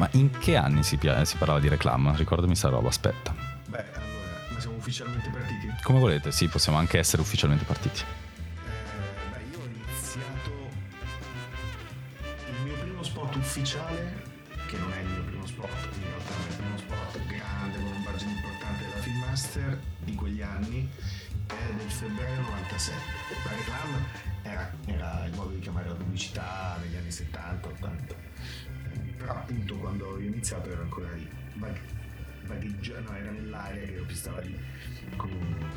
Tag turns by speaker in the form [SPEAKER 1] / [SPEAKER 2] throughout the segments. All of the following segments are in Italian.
[SPEAKER 1] Ma in che anni si, si parlava di reclam? Ricordami sta roba, aspetta.
[SPEAKER 2] Beh, allora, ma siamo ufficialmente partiti?
[SPEAKER 1] Come volete, sì, possiamo anche essere ufficialmente partiti.
[SPEAKER 2] Eh, beh, io ho iniziato il mio primo spot ufficiale, che non è il mio primo spot, in realtà è il primo spot grande con un budget importante della Filmmaster di quegli anni, è del febbraio 97. La reclam era, era il modo di chiamare la pubblicità negli anni 70, 80. Eh, Però appunto quando ho iniziato era ancora lì. Vag- vagheggia- no, era nell'aria che io stava lì. Con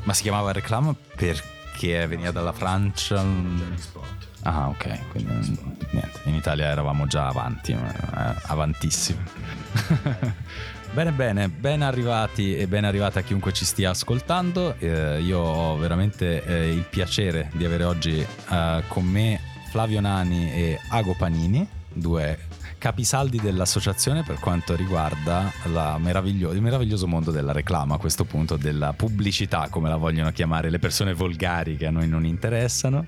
[SPEAKER 1] Ma si chiamava reclam perché veniva dalla Francia?
[SPEAKER 2] spot.
[SPEAKER 1] Ah, ok, quindi niente, in Italia eravamo già avanti, eh, avantissimi. bene, bene, ben arrivati e ben arrivata a chiunque ci stia ascoltando. Eh, io ho veramente eh, il piacere di avere oggi eh, con me Flavio Nani e Ago Panini, due capisaldi dell'associazione per quanto riguarda la meraviglio- il meraviglioso mondo della reclama a questo punto, della pubblicità come la vogliono chiamare le persone volgari che a noi non interessano,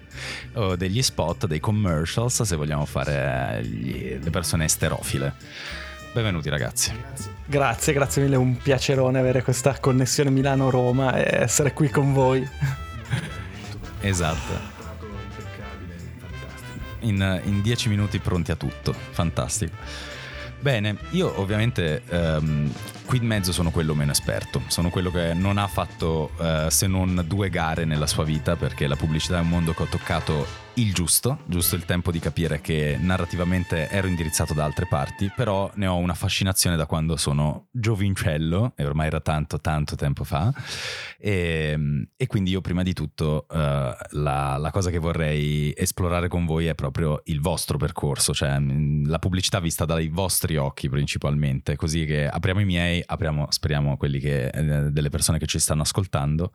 [SPEAKER 1] o degli spot, dei commercials se vogliamo fare gli- le persone esterofile. Benvenuti ragazzi.
[SPEAKER 2] Grazie.
[SPEAKER 3] Grazie, grazie mille, è un piacerone avere questa connessione Milano-Roma e essere qui con voi.
[SPEAKER 1] Esatto. In, in dieci minuti pronti a tutto. Fantastico. Bene, io ovviamente ehm, qui in mezzo sono quello meno esperto, sono quello che non ha fatto eh, se non due gare nella sua vita perché la pubblicità è un mondo che ho toccato il giusto, giusto il tempo di capire che narrativamente ero indirizzato da altre parti, però ne ho una fascinazione da quando sono giovincello, e ormai era tanto tanto tempo fa, e, e quindi io prima di tutto eh, la, la cosa che vorrei esplorare con voi è proprio il vostro percorso, cioè mh, la pubblicità vista dai vostri occhi principalmente, così che apriamo i miei, apriamo speriamo quelli che, eh, delle persone che ci stanno ascoltando.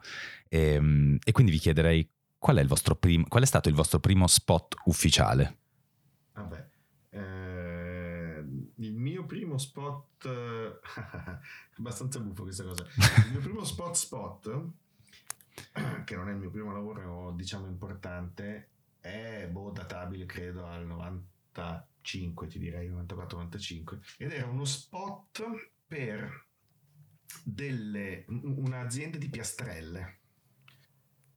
[SPEAKER 1] E, mh, e quindi vi chiederei qual è, prim- qual è stato il vostro primo spot ufficiale?
[SPEAKER 2] Vabbè, eh, il mio primo spot, eh, abbastanza buffo questa cosa, il mio primo spot spot, che non è il mio primo lavoro diciamo importante, è boh, databile credo al 95 ti direi, 94-95, ed era uno spot per delle, un'azienda di piastrelle.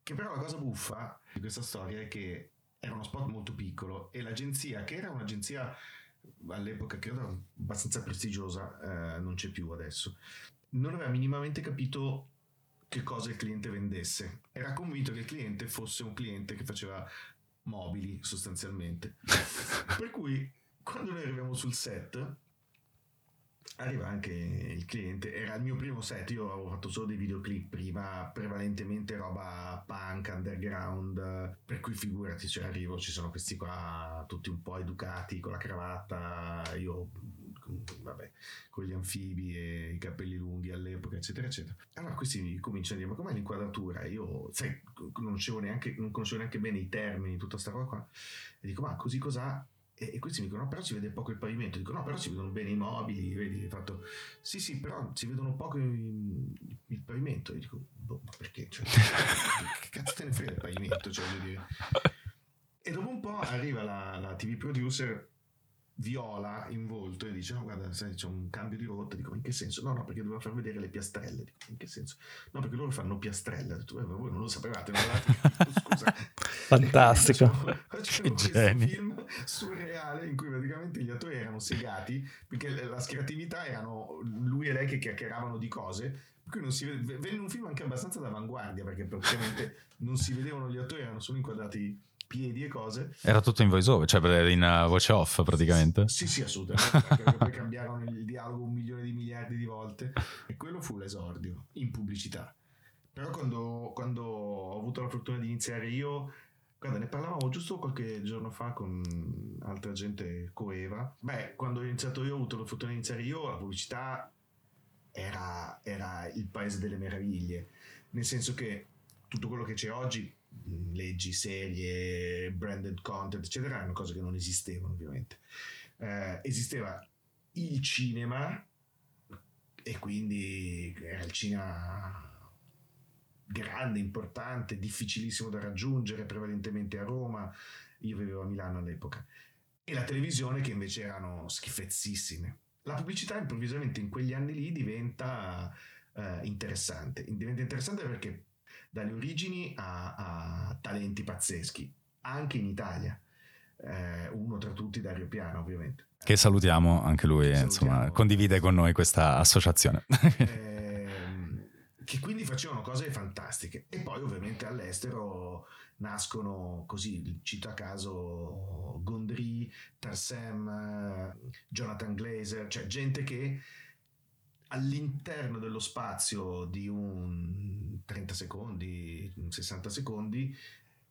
[SPEAKER 2] Che però la cosa buffa di questa storia è che era uno spot molto piccolo e l'agenzia, che era un'agenzia all'epoca credo abbastanza prestigiosa, eh, non c'è più adesso, non aveva minimamente capito che cosa il cliente vendesse. Era convinto che il cliente fosse un cliente che faceva mobili sostanzialmente. per cui quando noi arriviamo sul set arriva anche il cliente. Era il mio primo set. Io avevo fatto solo dei videoclip prima prevalentemente roba punk underground. Per cui figurati cioè arrivo ci sono questi qua tutti un po' educati con la cravatta io vabbè con gli anfibi e i capelli lunghi all'epoca eccetera eccetera. Allora questi mi cominciano a dire ma com'è l'inquadratura? Io sai non conoscevo neanche non conoscevo neanche bene i termini tutta sta roba qua. E dico ma così cos'ha e, e questi mi dicono: No, però si vede poco il pavimento. Dico: No, però si vedono bene i mobili. Vedi, fatto sì, sì, però si vedono poco il, il pavimento. E dico: Boh, ma perché? Cioè, che cazzo te ne frega il pavimento? Cioè. E dopo un po' arriva la, la TV producer viola in volto e dice: No, guarda, sai, c'è un cambio di rotta. Dico: In che senso? No, no, perché doveva far vedere le piastrelle. Dico: In che senso? No, perché loro fanno piastrelle. Detto: "Eh, voi non lo sapevate, non Scusa.
[SPEAKER 3] Fantastico.
[SPEAKER 2] Questo
[SPEAKER 1] geni.
[SPEAKER 2] film surreale in cui praticamente gli attori erano segati perché la creatività erano lui e lei che chiacchieravano di cose. Cui non si vede, venne un film anche abbastanza d'avanguardia perché praticamente non si vedevano gli attori, erano solo inquadrati piedi e cose.
[SPEAKER 1] Era tutto in voice over, cioè in uh, voce off praticamente.
[SPEAKER 2] Sì, sì, assolutamente. perché poi cambiarono il dialogo un milione di miliardi di volte. E quello fu l'esordio in pubblicità. Però quando, quando ho avuto la fortuna di iniziare io, guarda, ne parlavamo giusto qualche giorno fa con altra gente coeva. Beh, quando ho iniziato io, ho avuto la fortuna di iniziare io, la pubblicità era, era il paese delle meraviglie. Nel senso che tutto quello che c'è oggi, leggi, serie, branded content, eccetera, erano cose che non esistevano ovviamente. Eh, esisteva il cinema e quindi era il cinema grande, importante, difficilissimo da raggiungere, prevalentemente a Roma, io vivevo a Milano all'epoca, e la televisione che invece erano schifezzissime. la pubblicità improvvisamente in quegli anni lì diventa eh, interessante. Diventa interessante perché dalle origini a, a talenti pazzeschi, anche inItalia. Eh, uno tra tutti Dario Piano ovviamente.
[SPEAKER 1] Che salutiamo, anche lui salutiamo. Insomma, condivide con noi questa associazione.
[SPEAKER 2] eh, che quindi facevano cose fantastiche e poi ovviamente all'estero nascono così, cito a caso Gondry, Tarsem, Jonathan Glazer, cioè gente che all'interno dello spazio di un 30 secondi, 60 secondi,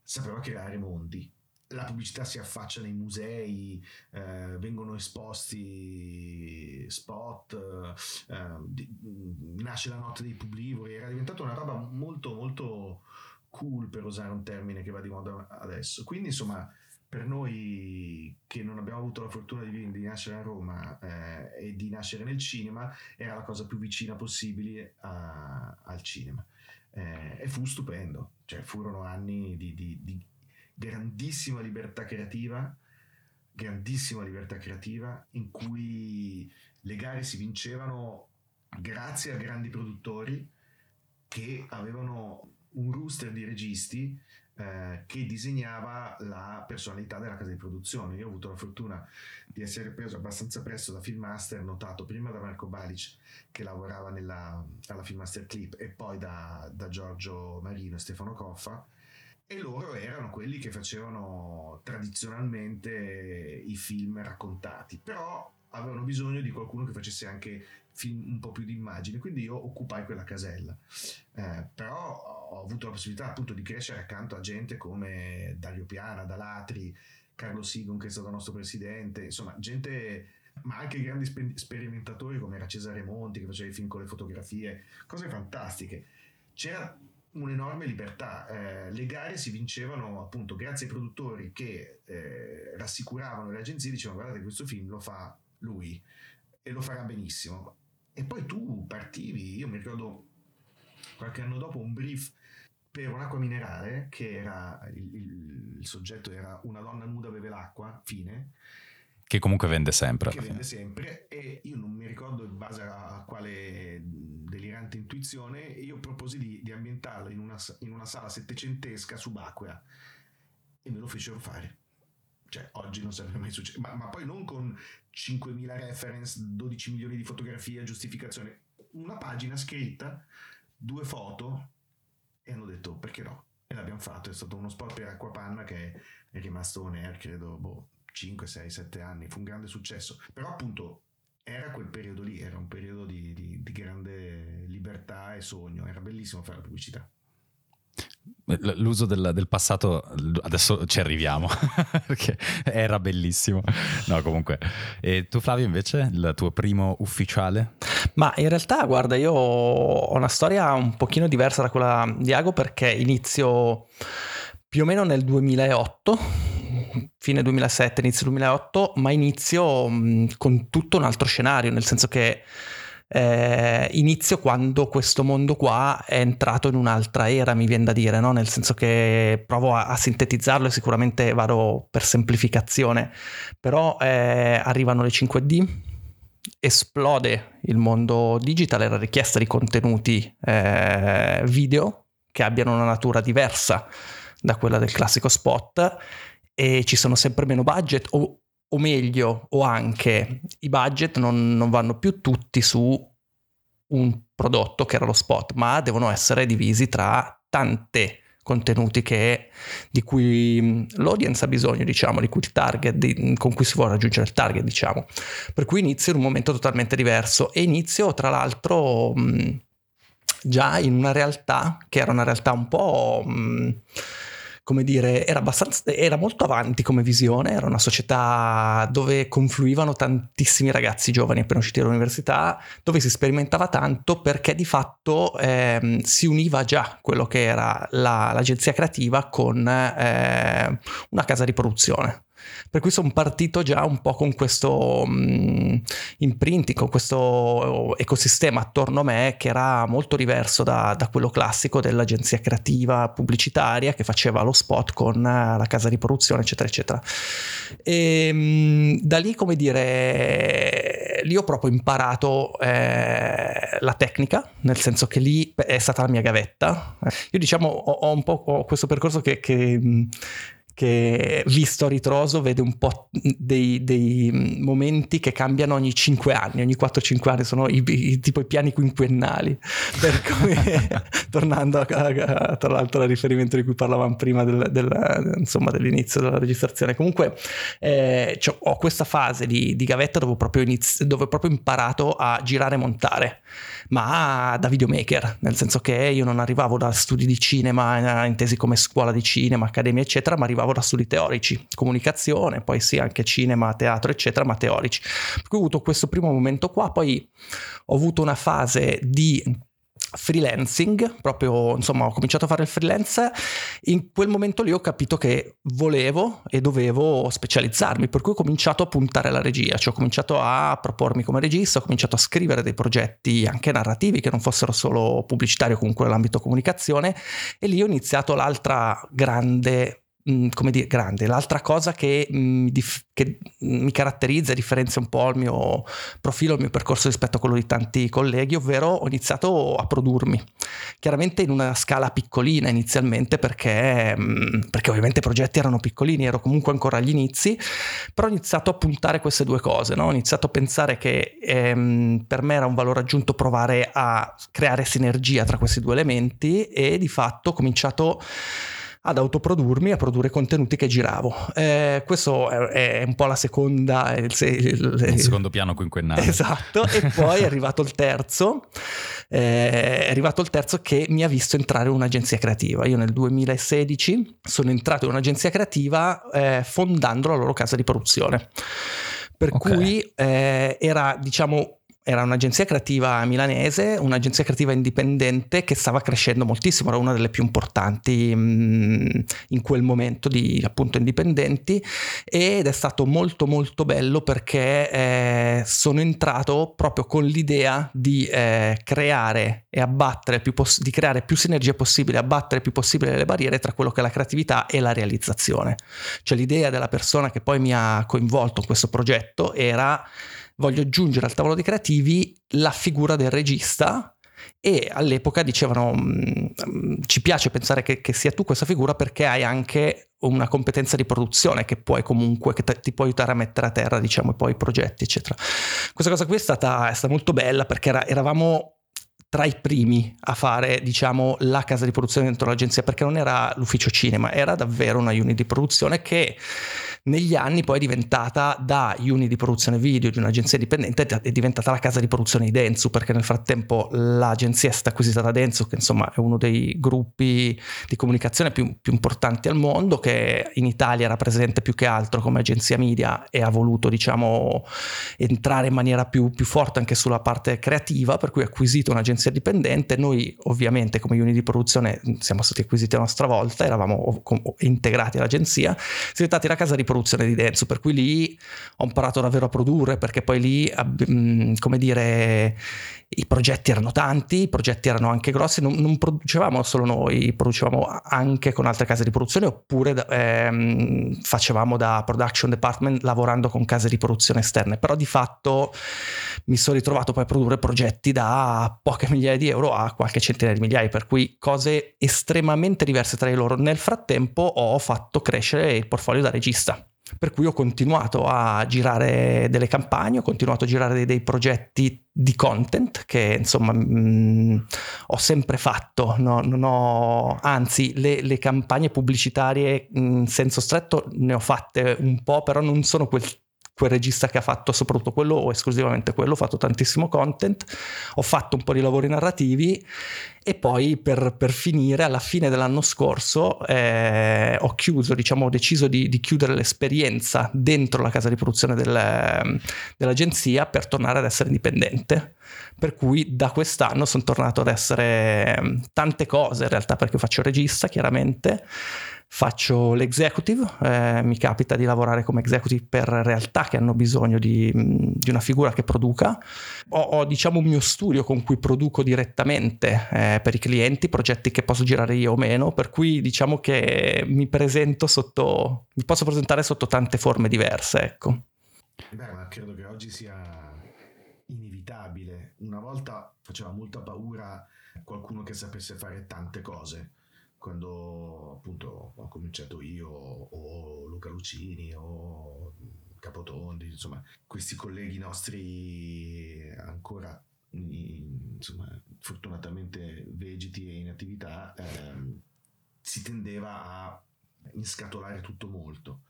[SPEAKER 2] sapeva creare mondi. La pubblicità si affaccia nei musei, eh, vengono esposti spot, eh, di, nasce la notte dei publivori, era diventata una roba molto molto cool per usare un termine che va di moda adesso. Quindi insomma per noi che non abbiamo avuto la fortuna di, di nascere a Roma eh, e di nascere nel cinema era la cosa più vicina possibile a, al cinema. Eh, e fu stupendo, cioè furono anni di, di, di grandissima libertà creativa, grandissima libertà creativa in cui le gare si vincevano grazie a grandi produttori che avevano un rooster di registi eh, che disegnava la personalità della casa di produzione. Io ho avuto la fortuna di essere preso abbastanza presto da Filmmaster, notato prima da Marco Balic che lavorava nella, alla Filmmaster Clip e poi da, da Giorgio Marino e Stefano Coffa e loro erano quelli che facevano tradizionalmente i film raccontati, però avevano bisogno di qualcuno che facesse anche un po' più di immagine, quindi io occupai quella casella. Eh, però ho avuto la possibilità appunto di crescere accanto a gente come Dario Piana, Dalatri, Carlo Sigon che è stato nostro presidente, insomma gente ma anche grandi spe- sperimentatori come era Cesare Monti che faceva i film con le fotografie, cose fantastiche. C'era un'enorme libertà. Eh, le gare si vincevano appunto grazie ai produttori che eh, rassicuravano le agenzie, dicevano guardate questo film lo fa lui e lo farà benissimo. E poi tu partivi, io mi ricordo qualche anno dopo un brief per un'acqua minerale che era il, il, il soggetto era una donna nuda beve l'acqua, fine.
[SPEAKER 1] Che comunque vende sempre.
[SPEAKER 2] Che vende sempre e io non mi ricordo in base a quale delirante intuizione, io proposi di, di ambientarlo in una, in una sala settecentesca subacquea e me lo fecero fare cioè oggi non sarebbe mai successo, ma, ma, poi non con 5.000 reference, 12 milioni di fotografie, giustificazione, una pagina scritta, due foto e hanno detto perché no? E l'abbiamo fatto, è stato uno spot per Acquapanna che è rimasto on air, credo, boh, 5, 6, 7 anni, fu un grande successo, però appunto era quel periodo lì, era un periodo di, di, di grande libertà e sogno, era bellissimo fare la pubblicità.
[SPEAKER 1] L'uso del, del, passato, adesso ci arriviamo, perché era bellissimo. No, comunque. E tu Flavio invece, il tuo primo ufficiale?
[SPEAKER 3] Ma in realtà, guarda, io ho una storia un pochino diversa da quella di Ago perché inizio più o meno nel 2008, fine 2007, inizio 2008, ma inizio con tutto un altro scenario, nel senso che eh, inizio quando questo mondo qua è entrato in un'altra era, mi viene da dire, no? nel senso che provo a, a sintetizzarlo e sicuramente vado per semplificazione, però eh, arrivano le 5D, esplode il mondo digital la richiesta di contenuti eh, video che abbiano una natura diversa da quella del classico spot e ci sono sempre meno budget o o meglio, o anche i budget non, non vanno più tutti su un prodotto che era lo spot, ma devono essere divisi tra tante contenuti che, di cui l'audience ha bisogno, diciamo, di cui il target, di, con cui si vuole raggiungere il target, diciamo. Per cui inizio in un momento totalmente diverso e inizio, tra l'altro, mh, già in una realtà che era una realtà un po'... Mh, come dire, era, era molto avanti come visione, era una società dove confluivano tantissimi ragazzi giovani appena usciti dall'università, dove si sperimentava tanto perché di fatto ehm, si univa già quello che era la, l'agenzia creativa con eh, una casa di produzione. Per cui sono partito già un po' con questo um, imprinting, con questo ecosistema attorno a me che era molto diverso da, da quello classico dell'agenzia creativa pubblicitaria che faceva lo spot con la casa di produzione, eccetera, eccetera. E um, da lì, come dire, lì ho proprio imparato eh, la tecnica, nel senso che lì è stata la mia gavetta. Io diciamo ho, ho un po' questo percorso che, che che visto a ritroso vede un po' dei, dei, momenti che cambiano ogni 5 anni, ogni 4-5 anni, sono i, i, tipo i piani quinquennali, per cui tornando a, a, tra l'altro al riferimento di cui parlavamo prima del, del, insomma, dell'inizio della registrazione, comunque eh, cioè, ho questa fase di, di gavetta dove proprio inizi- dove ho proprio imparato a girare e montare, ma da videomaker, nel senso che io non arrivavo da studi di cinema intesi come scuola di cinema, accademia eccetera, ma arrivavo arrivavo da studi teorici, comunicazione, poi sì anche cinema, teatro, eccetera, ma teorici. Per cui ho avuto questo primo momento qua, poi ho avuto una fase di freelancing, proprio insomma ho cominciato a fare il freelance, in quel momento lì ho capito che volevo e dovevo specializzarmi, per cui ho cominciato a puntare alla regia, cioè ho cominciato a propormi come regista, ho cominciato a scrivere dei progetti anche narrativi che non fossero solo pubblicitari o comunque nell'ambito comunicazione. E lì ho iniziato l'altra grande Mm, come dire, grande. L'altra cosa che, mh, mm, dif- che mi caratterizza e differenzia un po' il mio profilo, il mio percorso rispetto a quello di tanti colleghi, ovvero ho iniziato a produrmi. Chiaramente in una scala piccolina inizialmente perché, mh, mm, perché ovviamente i progetti erano piccolini, ero comunque ancora agli inizi, però ho iniziato a puntare queste due cose, no? ho iniziato a pensare che ehm, per me era un valore aggiunto provare a creare sinergia tra questi due elementi e di fatto ho cominciato ad autoprodurmi, a produrre contenuti che giravo. Eh, questo è, è, un po' la seconda...
[SPEAKER 1] Il, il, il secondo piano quinquennale.
[SPEAKER 3] Esatto, e poi è arrivato il terzo, eh, è arrivato il terzo che mi ha visto entrare in un'agenzia creativa. Io nel 2016 sono entrato in un'agenzia creativa eh, fondando la loro casa di produzione. Per okay. cui eh, era, diciamo, era un'agenzia creativa milanese, un'agenzia creativa indipendente che stava crescendo moltissimo, era una delle più importanti mh, in quel momento di appunto indipendenti ed è stato molto molto bello perché eh, sono entrato proprio con l'idea di eh, creare e abbattere più poss- di creare più sinergia possibile, abbattere più possibile le barriere tra quello che è la creatività e la realizzazione. Cioè l'idea della persona che poi mi ha coinvolto in questo progetto era voglio aggiungere al tavolo dei creativi la figura del regista e all'epoca dicevano mm, ci piace pensare che, che, sia tu questa figura perché hai anche una competenza di produzione che puoi comunque che ti può aiutare a mettere a terra diciamo poi i progetti eccetera. Questa cosa qui è stata, è stata molto bella perché era, eravamo tra i primi a fare, diciamo, la casa di produzione dentro l'agenzia, perché non era l'ufficio cinema, era davvero una unit di produzione che negli anni poi è diventata da unit di produzione video di un'agenzia dipendente è diventata la casa di produzione di Densu perché nel frattempo l'agenzia è stata acquisita da Densu che insomma è uno dei gruppi di comunicazione più, più importanti al mondo che in Italia era presente più che altro come agenzia media e ha voluto diciamo entrare in maniera più, più forte anche sulla parte creativa per cui ha acquisito un'agenzia dipendente. Noi ovviamente come unit di produzione siamo stati acquisiti a nostra volta eravamo integrati all'agenzia siamo diventati la casa di produzione produzione di Denso, per cui lì ho imparato davvero a produrre perché poi lì, mm, come dire, i progetti erano tanti, i progetti erano anche grossi, non, non producevamo solo noi, producevamo anche con altre case di produzione oppure ehm, facevamo da production department lavorando con case di produzione esterne, però di fatto mi sono ritrovato poi a produrre progetti da poche migliaia di euro a qualche centinaia di migliaia, per cui cose estremamente diverse tra di loro. Nel frattempo ho fatto crescere il portfolio da regista per cui ho continuato a girare delle campagne, ho continuato a girare dei, dei progetti di content che insomma mh, mm, ho sempre fatto, no? non ho, anzi le, le, campagne pubblicitarie in senso stretto ne ho fatte un po', però non sono quel quel regista che ha fatto soprattutto quello o esclusivamente quello, ho fatto tantissimo content, ho fatto un po' di lavori narrativi e poi per, per finire alla fine dell'anno scorso eh, ho chiuso, diciamo ho deciso di, di, chiudere l'esperienza dentro la casa di produzione del, dell'agenzia per tornare ad essere indipendente. Per cui da quest'anno sono tornato ad essere tante cose in realtà perché faccio regista chiaramente faccio l'executive, eh, mi capita di lavorare come executive per realtà che hanno bisogno di, di una figura che produca. Ho, ho, diciamo un mio studio con cui produco direttamente eh, per i clienti, progetti che posso girare io o meno, per cui diciamo che mi presento sotto, mi posso presentare sotto tante forme diverse, ecco.
[SPEAKER 2] Beh, ma credo che oggi sia inevitabile. Una volta faceva molta paura qualcuno che sapesse fare tante cose. Quando appunto ho cominciato io o Luca Lucini o Capotondi, insomma, questi colleghi nostri ancora insomma, fortunatamente vegeti e in attività, ehm, si tendeva a inscatolare tutto molto.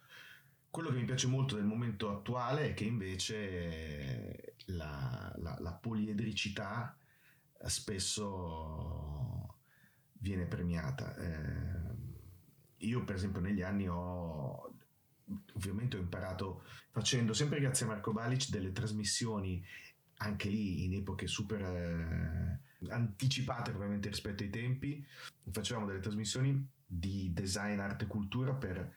[SPEAKER 2] Quello che mi piace molto del momento attuale è che invece la, la, la poliedricità spesso viene premiata. Eh, io per esempio negli anni ho ovviamente ho imparato facendo sempre grazie a Marco Balic delle trasmissioni anche lì in epoche super eh, anticipate probabilmente rispetto ai tempi facevamo delle trasmissioni di design arte e cultura per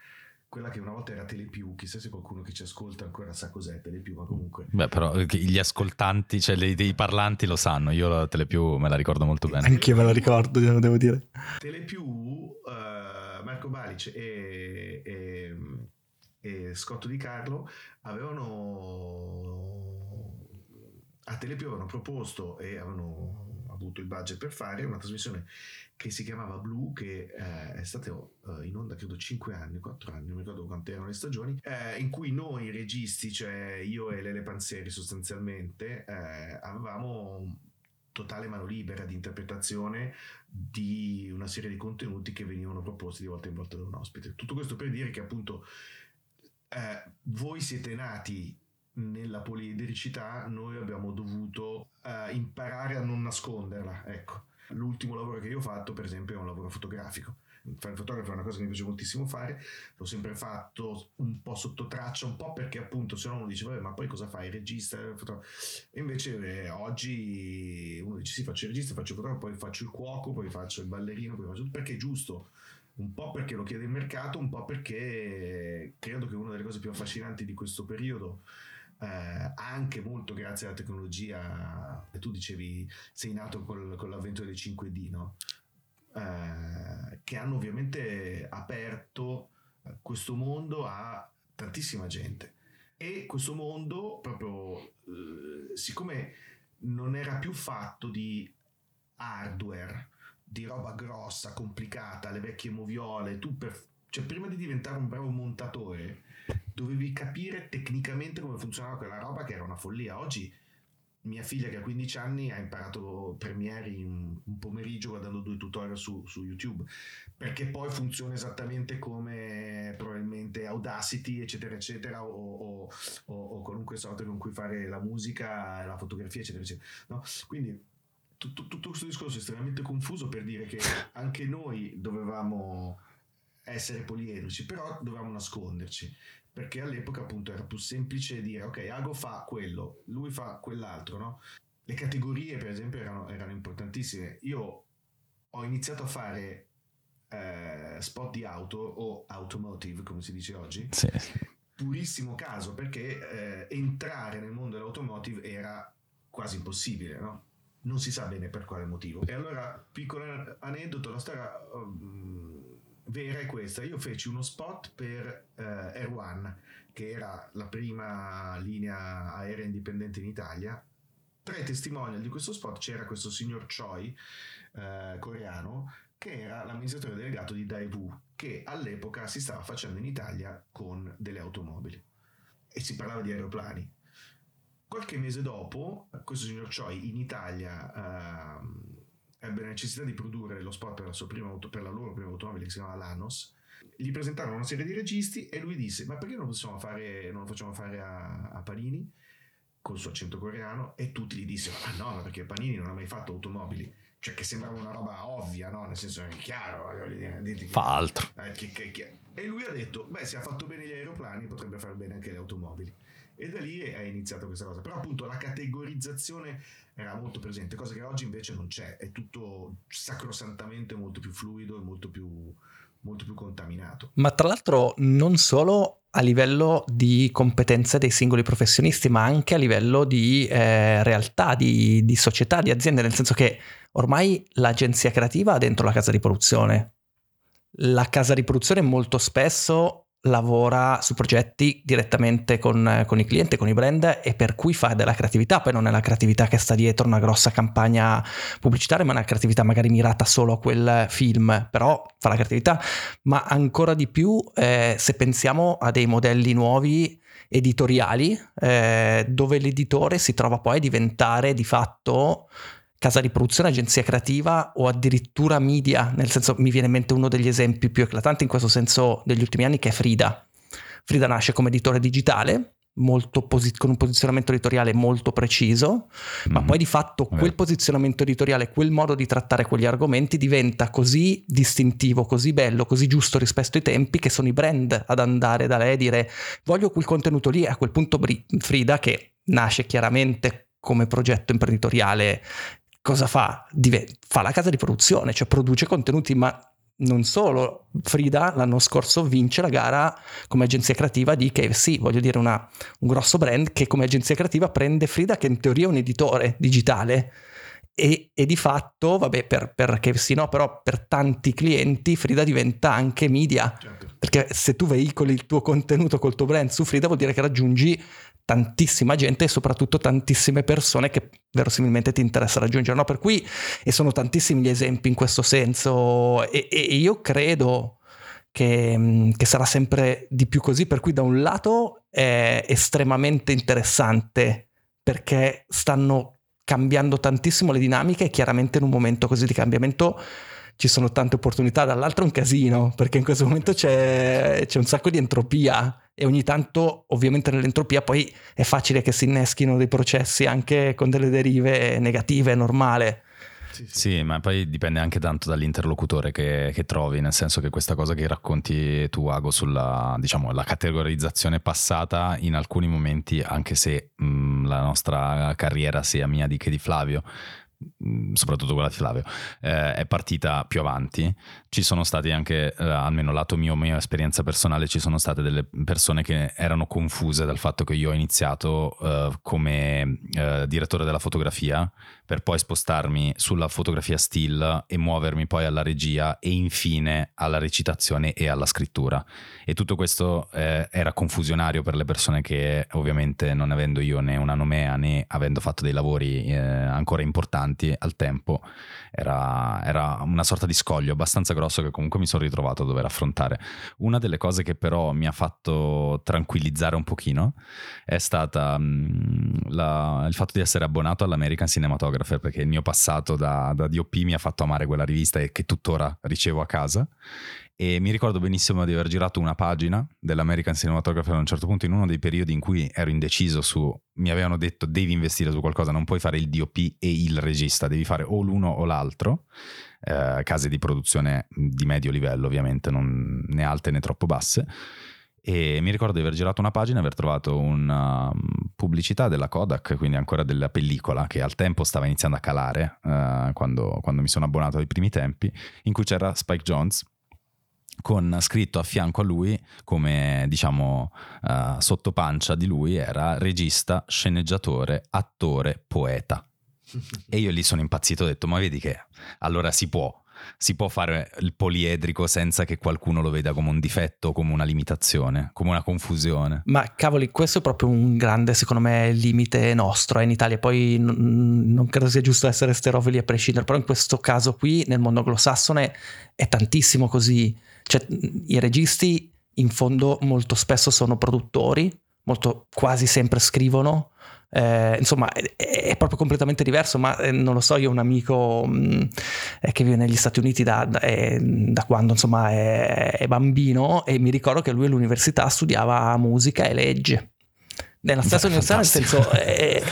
[SPEAKER 2] quella che una volta era Telepiù, chissà se qualcuno che ci ascolta ancora sa cos'è Telepiù, ma comunque...
[SPEAKER 1] Beh, però eh, gli ascoltanti, cioè i, i parlanti lo sanno, io la Telepiù me la ricordo molto bene.
[SPEAKER 3] Anche io me la ricordo, devo dire.
[SPEAKER 2] Telepiù, uh, Marco Balic e, e, e Scotto Di Carlo avevano... A Telepiù avevano proposto e avevano avuto il budget per fare una trasmissione che si chiamava Blue, che eh, è stata eh, in onda credo 5 anni, 4 anni, non mi ricordo quante erano le stagioni, eh, in cui noi registi, cioè io e Lele Panzeri sostanzialmente, eh, avevamo totale mano libera di interpretazione di una serie di contenuti che venivano proposti di volta in volta da un ospite. Tutto questo per dire che appunto eh, voi siete nati nella poliedricità, noi abbiamo dovuto uh, imparare a non nasconderla. Ecco, l'ultimo lavoro che io ho fatto, per esempio, è un lavoro fotografico. Fare il fotografo è una cosa che mi piace moltissimo fare, l'ho sempre fatto un po' sotto traccia, un po' perché appunto se no uno dice vabbè ma poi cosa fai, regista, e invece eh, oggi uno dice sì faccio il regista, faccio il fotografo, poi faccio il cuoco, poi faccio il ballerino, poi faccio perché è giusto, un po' perché lo chiede il mercato, un po' perché credo che una delle cose più affascinanti di questo periodo eh, anche molto grazie alla tecnologia, tu dicevi sei nato col, con l'avvento delle 5D, no? eh, che hanno ovviamente aperto eh, questo mondo a tantissima gente. E questo mondo, proprio eh, siccome non era più fatto di hardware, di roba grossa, complicata, le vecchie moviole, tu per, cioè prima di diventare un bravo montatore dovevi capire tecnicamente come funzionava quella roba che era una follia. Oggi mia figlia che ha 15 anni ha imparato Premiere in un pomeriggio guardando due tutorial su, su, YouTube perché poi funziona esattamente come probabilmente Audacity eccetera eccetera o, o, o, qualunque software con cui fare la musica la fotografia eccetera eccetera no? quindi tutto, tutto questo discorso è estremamente confuso per dire che anche noi dovevamo essere poliedrici però dovevamo nasconderci perché all'epoca appunto era più semplice dire ok Ago fa quello, lui fa quell'altro, no? Le categorie per esempio erano, erano importantissime. Io ho iniziato a fare eh, spot di auto o automotive come si dice oggi.
[SPEAKER 1] Sì.
[SPEAKER 2] Purissimo caso perché eh, entrare nel mondo dell'automotive era quasi impossibile, no? Non si sa bene per quale motivo. E allora, piccolo aneddoto, la storia... Um, vera è questa. Io feci uno spot per uh, Air One, che era la prima linea aerea indipendente in Italia. Tra i testimonial di questo spot c'era questo signor Choi, uh, coreano, che era l'amministratore delegato di Daewoo, che all'epoca si stava facendo in Italia con delle automobili. E si parlava di aeroplani. Qualche mese dopo, questo signor Choi in Italia... Uh, ebbe la necessità di produrre lo spot per la, prima, per la loro prima automobile che si chiama Lanos. Gli presentarono una serie di registi e lui disse: Ma perché non, fare, non lo facciamo fare a, a Panini col suo accento coreano? E tutti gli dissero: Ah no, perché Panini non ha mai fatto automobili. Cioè, che sembrava una roba ovvia, no? Nel senso è chiaro.
[SPEAKER 1] Fa altro.
[SPEAKER 2] Eh, che, che, che. E lui ha detto: Beh, se ha fatto bene gli aeroplani, potrebbe fare bene anche le automobili. E da lì è iniziata questa cosa. Però appunto la categorizzazione era molto presente, cosa che oggi invece non c'è, è tutto sacrosantamente molto più fluido e molto più, molto più contaminato.
[SPEAKER 3] Ma tra l'altro non solo a livello di competenze dei singoli professionisti, ma anche a livello di eh, realtà, di, di società, di aziende, nel senso che ormai l'agenzia creativa ha dentro la casa di produzione. La casa di produzione molto spesso lavora su progetti direttamente con, con, i clienti, con i brand e per cui fa della creatività, poi non è la creatività che sta dietro una grossa campagna pubblicitaria, ma è una creatività magari mirata solo a quel film, però fa la creatività, ma ancora di più eh, se pensiamo a dei modelli nuovi editoriali eh, dove l'editore si trova poi a diventare di fatto casa di produzione, agenzia creativa o addirittura media, nel senso mi viene in mente uno degli esempi più eclatanti in questo senso degli ultimi anni che è Frida. Frida nasce come editore digitale, posi- con un posizionamento editoriale molto preciso, mm-hmm. ma poi di fatto quel posizionamento editoriale, quel modo di trattare quegli argomenti diventa così distintivo, così bello, così giusto rispetto ai tempi che sono i brand ad andare da lei e dire voglio quel contenuto lì, a quel punto Frida che nasce chiaramente come progetto imprenditoriale cosa fa? Dive- fa la casa di produzione, cioè produce contenuti, ma non solo, Frida l'anno scorso vince la gara come agenzia creativa di KFC, voglio dire una, un grosso brand che come agenzia creativa prende Frida che in teoria è un editore digitale e, e di fatto, vabbè per, per KFC no, però per tanti clienti Frida diventa anche media, certo. perché se tu veicoli il tuo contenuto col tuo brand su Frida vuol dire che raggiungi tantissima gente e soprattutto tantissime persone che verosimilmente ti interessa raggiungere. No? Per cui, e sono tantissimi gli esempi in questo senso, e, e io credo che, che, sarà sempre di più così, per cui da un lato è estremamente interessante perché stanno cambiando tantissimo le dinamiche e chiaramente in un momento così di cambiamento ci sono tante opportunità, dall'altro è un casino, perché in questo momento c'è, c'è un sacco di entropia e ogni tanto ovviamente nell'entropia poi è facile che si inneschino dei processi anche con delle derive negative, è normale.
[SPEAKER 1] Sì, sì. sì, ma poi dipende anche tanto dall'interlocutore che, che, trovi, nel senso che questa cosa che racconti tu, Ago, sulla diciamo, la categorizzazione passata, in alcuni momenti, anche se mh, la nostra carriera sia mia di che di Flavio, Mm, soprattutto quella di Flavio, eh, è partita più avanti. Ci sono stati anche, eh, almeno lato mio, mia esperienza personale, ci sono state delle persone che erano confuse dal fatto che io ho iniziato eh, come eh, direttore della fotografia per poi spostarmi sulla fotografia still e muovermi poi alla regia e infine alla recitazione e alla scrittura. E tutto questo eh, era confusionario per le persone che ovviamente non avendo io né una nomea né avendo fatto dei lavori eh, ancora importanti al tempo, era, era, una sorta di scoglio abbastanza grosso che comunque mi sono ritrovato a dover affrontare. Una delle cose che però mi ha fatto tranquillizzare un pochino è stata mh, mm, la, il fatto di essere abbonato all'American Cinematography Photographer perché il mio passato da, da DOP mi ha fatto amare quella rivista e che tuttora ricevo a casa. E mi ricordo benissimo di aver girato una pagina dell'American Cinematographer a un certo punto in uno dei periodi in cui ero indeciso su mi avevano detto devi investire su qualcosa non puoi fare il DOP e il regista devi fare o l'uno o l'altro. Eh, case di produzione di medio livello ovviamente non né alte né troppo basse e mi ricordo di aver girato una pagina e aver trovato una um, pubblicità della Kodak, quindi ancora della pellicola, che al tempo stava iniziando a calare uh, quando, quando mi sono abbonato ai primi tempi, in cui c'era Spike Jones con scritto a fianco a lui come diciamo uh, sottopancia di lui era regista, sceneggiatore, attore, poeta. e io lì sono impazzito, ho detto ma vedi che allora si può, si può fare il poliedrico senza che qualcuno lo veda come un difetto, come una limitazione, come una confusione.
[SPEAKER 3] Ma cavoli, questo è proprio un grande, secondo me, limite nostro eh, in Italia. Poi n- non credo sia giusto essere sterofili a prescindere, però in questo caso qui, nel mondo anglosassone, è tantissimo così. Cioè, i registi in fondo molto spesso sono produttori, molto quasi sempre scrivono eh, insomma è, è, proprio completamente diverso, ma eh, non lo so, io ho un amico mh, mm, eh, che vive negli Stati Uniti da, da, eh, da quando insomma è, è, bambino e mi ricordo che lui all'università studiava musica e legge. Nella stessa università, nel senso, è,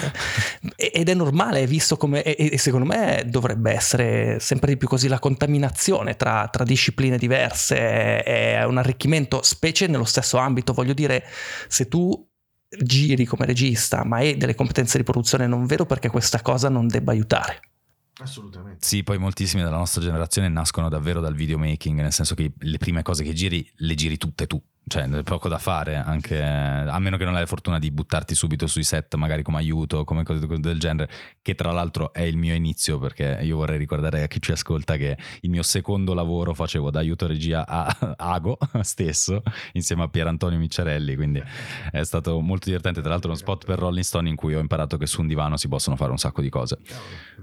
[SPEAKER 3] ed è normale, visto come, e, secondo me dovrebbe essere sempre di più così la contaminazione tra, tra discipline diverse, è un arricchimento, specie nello stesso ambito. Voglio dire, se tu giri come regista, ma hai delle competenze di produzione, non vedo perché questa cosa non debba aiutare.
[SPEAKER 2] Assolutamente.
[SPEAKER 1] Sì, poi moltissimi della nostra generazione nascono davvero dal videomaking, nel senso che le prime cose che giri le giri tutte tu cioè poco da fare, anche, a meno che non hai la fortuna di buttarti subito sui set, magari come aiuto, come cose del genere, che tra l'altro è il mio inizio, perché io vorrei ricordare a chi ci ascolta che il mio secondo lavoro facevo da aiuto regia a Ago stesso, insieme a Pier Antonio Micciarelli, quindi è stato molto divertente, tra l'altro uno spot per Rolling Stone in cui ho imparato che su un divano si possono fare un sacco di cose.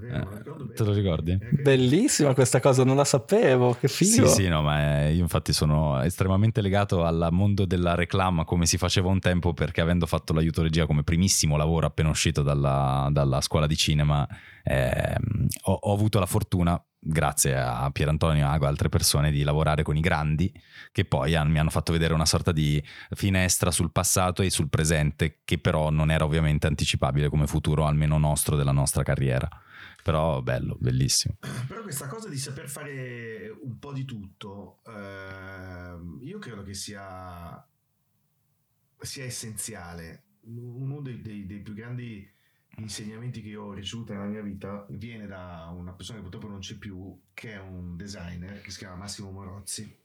[SPEAKER 1] Eh, te lo ricordi?
[SPEAKER 3] Bellissima questa cosa, non la sapevo, che figo.
[SPEAKER 1] Sì, sì, no, ma io infatti sono estremamente legato alla mondo della reclama come si faceva un tempo perché avendo fatto l'aiuto regia come primissimo lavoro appena uscito dalla, dalla scuola di cinema eh, ho, ho, avuto la fortuna grazie a Pierantonio e altre persone di lavorare con i grandi che poi mi hanno fatto vedere una sorta di finestra sul passato e sul presente che però non era ovviamente anticipabile come futuro almeno nostro della nostra carriera però bello, bellissimo.
[SPEAKER 2] Però questa cosa di saper fare un po' di tutto, ehm, io credo che sia, sia essenziale. Uno dei, dei, dei, più grandi insegnamenti che ho ricevuto nella mia vita viene da una persona che purtroppo non c'è più, che è un designer, che si chiama Massimo Morozzi,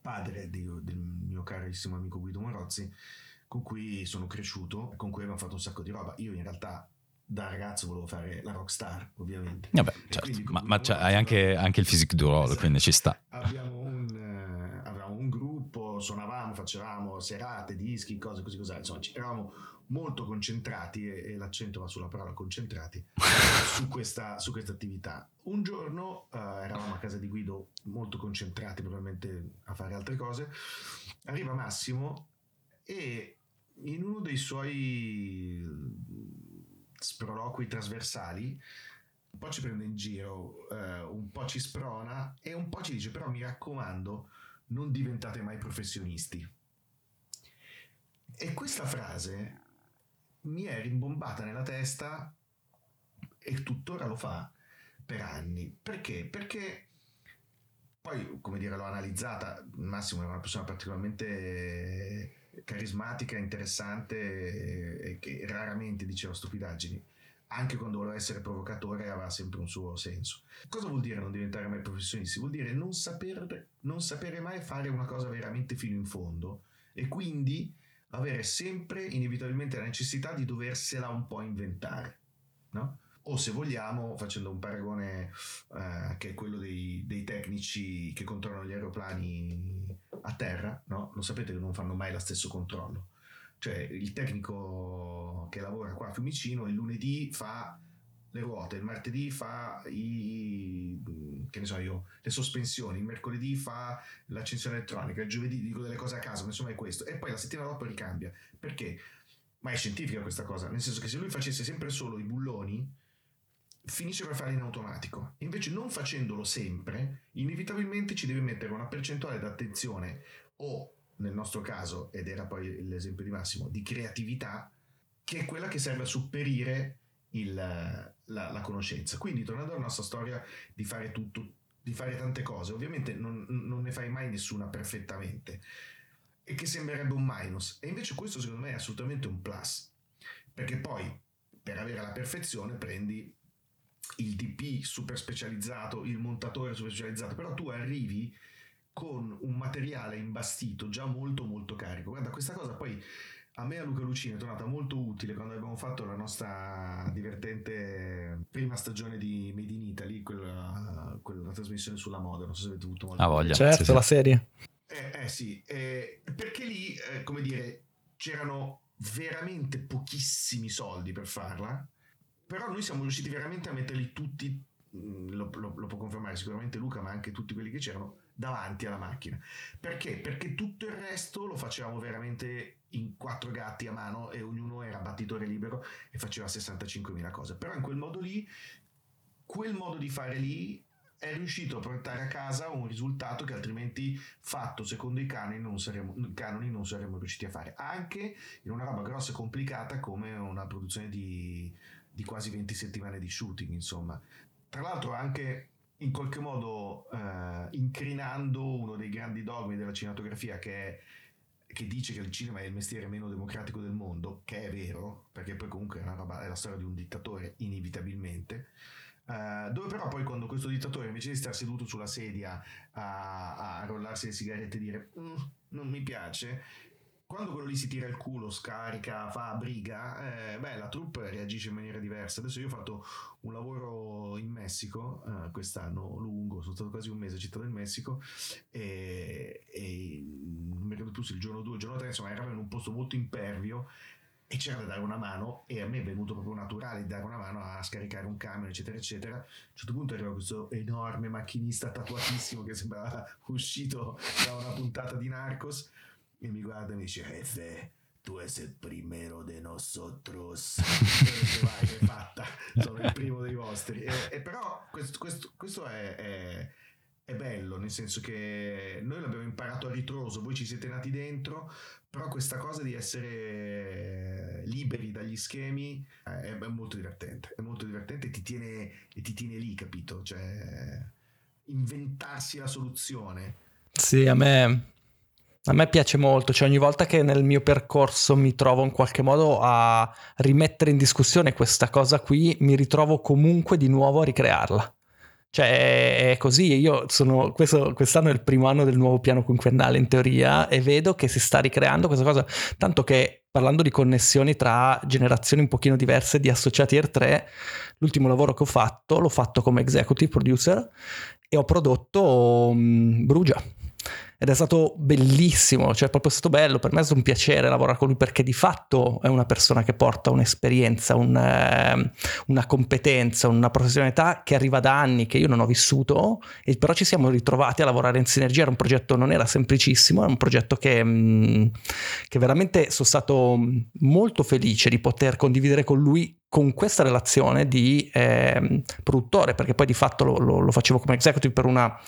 [SPEAKER 2] padre di, del mio carissimo amico Guido Morozzi, con cui sono cresciuto, con cui abbiamo fatto un sacco di roba. Io in realtà da ragazzo volevo fare la rockstar, ovviamente.
[SPEAKER 1] Vabbè, certo. ma, ma hai anche, anche, il physique du esatto. quindi ci sta.
[SPEAKER 2] Abbiamo un, uh, avevamo un gruppo, suonavamo, facevamo serate, dischi, cose così, così. Insomma, eravamo molto concentrati, e, e, l'accento va sulla parola concentrati, su, questa, su questa attività. Un giorno uh, eravamo a casa di Guido molto concentrati, probabilmente a fare altre cose. Arriva Massimo e in uno dei suoi sproloqui trasversali, un po' ci prende in giro, eh, un po' ci sprona e un po' ci dice però mi raccomando non diventate mai professionisti. E questa frase mi è rimbombata nella testa e tuttora lo fa per anni. Perché? Perché poi, come dire, l'ho analizzata, Massimo è una persona particolarmente carismatica, interessante e che raramente diceva stupidaggini. Anche quando voleva essere provocatore aveva sempre un suo senso. Cosa vuol dire non diventare mai professionisti? Vuol dire non, saper, non sapere mai fare una cosa veramente fino in fondo e quindi avere sempre inevitabilmente la necessità di doversela un po' inventare. No? o se vogliamo, facendo un paragone eh, che è quello dei, dei, tecnici che controllano gli aeroplani a terra, no? lo sapete che non fanno mai lo stesso controllo. Cioè il tecnico che lavora qua a Fiumicino il lunedì fa le ruote, il martedì fa i, che ne so io, le sospensioni, il mercoledì fa l'accensione elettronica, il giovedì dico delle cose a caso, ma insomma è questo, e poi la settimana dopo ricambia. Perché? Ma è scientifica questa cosa, nel senso che se lui facesse sempre solo i bulloni, finisce per fare in automatico. Invece non facendolo sempre, inevitabilmente ci deve mettere una percentuale d'attenzione o nel nostro caso, ed era poi l'esempio di Massimo, di creatività, che è quella che serve a superire il, la, la, conoscenza. Quindi, tornando alla nostra storia di fare tutto, di fare tante cose, ovviamente non, non ne fai mai nessuna perfettamente, e che sembrerebbe un minus. E invece questo secondo me è assolutamente un plus, perché poi per avere la perfezione prendi il DP super specializzato, il montatore super specializzato, però tu arrivi con un materiale imbastito già molto molto carico. Guarda, questa cosa poi a me a Luca Lucini è tornata molto utile quando abbiamo fatto la nostra divertente prima stagione di Made in Italy, quella, quella trasmissione sulla moda, non so se avete avuto
[SPEAKER 1] modo. Ah, voglia.
[SPEAKER 3] Certo, sì, la serie.
[SPEAKER 2] Eh, eh sì, eh, perché lì, eh, come dire, c'erano veramente pochissimi soldi per farla però noi siamo riusciti veramente a metterli tutti, mm, lo, lo, lo, può confermare sicuramente Luca, ma anche tutti quelli che c'erano davanti alla macchina. Perché? Perché tutto il resto lo facevamo veramente in quattro gatti a mano e ognuno era battitore libero e faceva 65.000 cose. Però in quel modo lì, quel modo di fare lì è riuscito a portare a casa un risultato che altrimenti fatto secondo i canoni non saremmo, canoni non saremmo riusciti a fare anche in una roba grossa e complicata come una produzione di di quasi 20 settimane di shooting, insomma. Tra l'altro anche in qualche modo eh, incrinando uno dei grandi dogmi della cinematografia che, è, che dice che il cinema è il mestiere meno democratico del mondo, che è vero, perché poi comunque è, roba, è la storia di un dittatore inevitabilmente, Uh, dove però poi quando questo dittatore invece di stare seduto sulla sedia a, a rollarsi le sigarette e dire mm, non mi piace quando quello lì si tira il culo, scarica, fa briga, eh, beh, la troupe reagisce in maniera diversa. Adesso io ho fatto un lavoro in Messico, eh, quest'anno lungo, sono stato quasi un mese a Città del Messico, e, e non mi ricordo più se il giorno 2 o il giorno 3, insomma, eravamo in un posto molto impervio e c'era da dare una mano e a me è venuto proprio naturale dare una mano a scaricare un camion eccetera eccetera a un certo punto arriva questo enorme macchinista tatuatissimo che sembrava uscito da una puntata di Narcos e mi guarda e mi dice Jefe tu sei il primero de nosotros vai è fatta sono il primo dei vostri e, e però questo, questo, questo è, è, è, bello nel senso che noi l'abbiamo imparato a ritroso voi ci siete nati dentro però questa cosa di essere liberi dagli schemi è, è molto divertente è molto divertente e ti tiene, e ti tiene lì capito? Cioè inventarsi la soluzione.
[SPEAKER 3] Sì, a me a me piace molto, cioè ogni volta che nel mio percorso mi trovo in qualche modo a rimettere in discussione questa cosa qui, mi ritrovo comunque di nuovo a ricrearla. Cioè è così, io sono, questo, quest'anno è il primo anno del nuovo piano quinquennale in teoria e vedo che si sta ricreando questa cosa, tanto che parlando di connessioni tra generazioni un pochino diverse di associati Air 3, l'ultimo lavoro che ho fatto l'ho fatto come executive producer e ho prodotto um, Brugia ed è stato bellissimo, cioè è proprio stato bello, per me è stato un piacere lavorare con lui perché di fatto è una persona che porta un'esperienza, un, eh, una competenza, una professionalità che arriva da anni che io non ho vissuto. E però ci siamo ritrovati a lavorare in sinergia, era un progetto non era semplicissimo, era un progetto che, mh, mm, che veramente sono stato molto felice di poter condividere con lui con questa relazione di eh, produttore, perché poi di fatto lo, lo, lo facevo come executive per una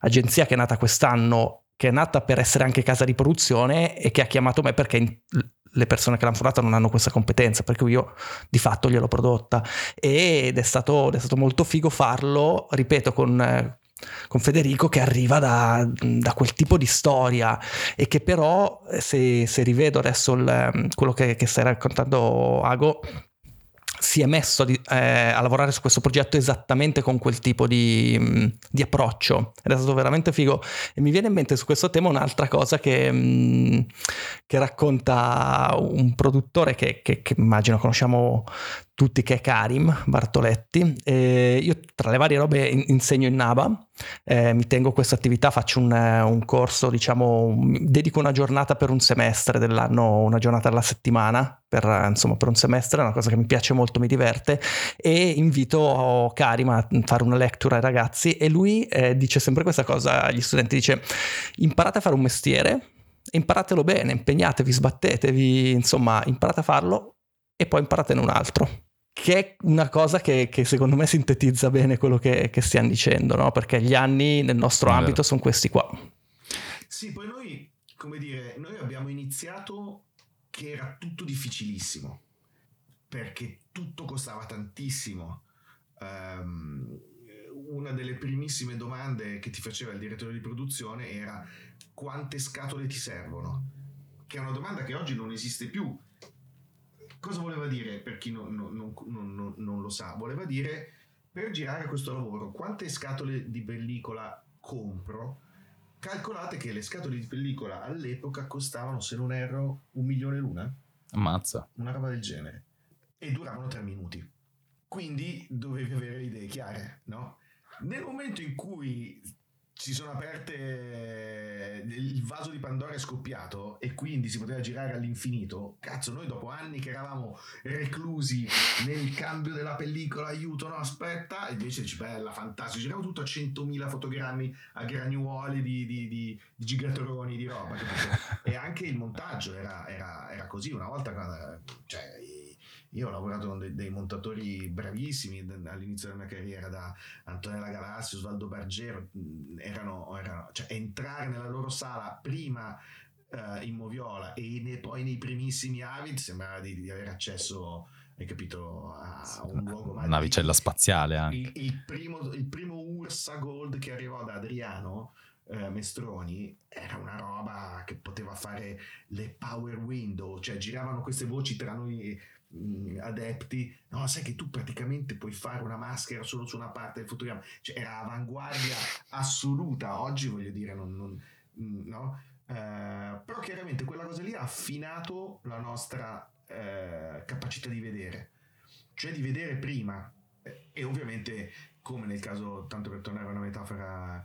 [SPEAKER 3] agenzia che è nata quest'anno che è nata per essere anche casa di produzione e che ha chiamato me perché le persone che l'hanno fondata non hanno questa competenza, per cui io di fatto gliel'ho prodotta. Ed è stato, è stato molto figo farlo, ripeto, con, con Federico che arriva da, da, quel tipo di storia e che però se, se rivedo adesso il, quello che, che stai raccontando Ago si è messo eh, a lavorare su questo progetto esattamente con quel tipo di, mm, di, approccio. Ed è stato veramente figo. E mi viene in mente su questo tema un'altra cosa che, mm, che racconta un produttore che, che, che immagino conosciamo tutti che è Karim Bartoletti. Eh, io tra le varie robe insegno in Naba, eh, mi tengo questa attività, faccio un, un, corso, diciamo, dedico una giornata per un semestre dell'anno, una giornata alla settimana per, insomma, per un semestre, è una cosa che mi piace molto, mi diverte. E invito Karim a fare una lecture ai ragazzi e lui eh, dice sempre questa cosa agli studenti, dice imparate a fare un mestiere, imparatelo bene, impegnatevi, sbattetevi, insomma, imparate a farlo e poi imparatene un altro che è una cosa che, che, secondo me sintetizza bene quello che, che stiamo dicendo, no? perché gli anni nel nostro ambito sono questi qua.
[SPEAKER 2] Sì, poi noi, come dire, noi abbiamo iniziato che era tutto difficilissimo, perché tutto costava tantissimo. Um, una delle primissime domande che ti faceva il direttore di produzione era quante scatole ti servono? Che è una domanda che oggi non esiste più Cosa voleva dire per chi non, non, non, non lo sa? Voleva dire per girare questo lavoro quante scatole di pellicola compro? Calcolate che le scatole di pellicola all'epoca costavano, se non erro, un milione l'una.
[SPEAKER 1] Ammazza.
[SPEAKER 2] Una roba del genere. E duravano tre minuti. Quindi dovevi avere le idee chiare, no? Nel momento in cui si sono aperte il vaso di Pandora è scoppiato e quindi si poteva girare all'infinito. Cazzo noi dopo anni che eravamo reclusi nel cambio della pellicola aiuto no aspetta invece dici bella fantastico giriamo tutto a 100.000 fotogrammi a granuoli di, di, di, di gigatroni di roba e anche il montaggio era, era, era così una volta cioè io ho lavorato con dei, dei montatori bravissimi all'inizio della mia carriera, da Antonella Galassi, Osvaldo Bargero, erano, erano cioè entrare nella loro sala prima uh, in Moviola e ne, poi nei primissimi Avid sembrava di, di avere accesso hai capito a un luogo
[SPEAKER 1] una navicella spaziale
[SPEAKER 2] anche. Il, il, primo, il primo Ursa Gold che arrivò da Adriano eh, Mestroni era una roba che poteva fare le power window, cioè giravano queste voci tra noi mh, mm, adepti, no, sai che tu praticamente puoi fare una maschera solo su una parte del fotogramma, cioè era avanguardia assoluta, oggi voglio dire, non, non mm, no? Eh, però chiaramente quella cosa lì ha affinato la nostra eh, capacità di vedere, cioè di vedere prima. E ovviamente come nel caso, tanto per tornare a una metafora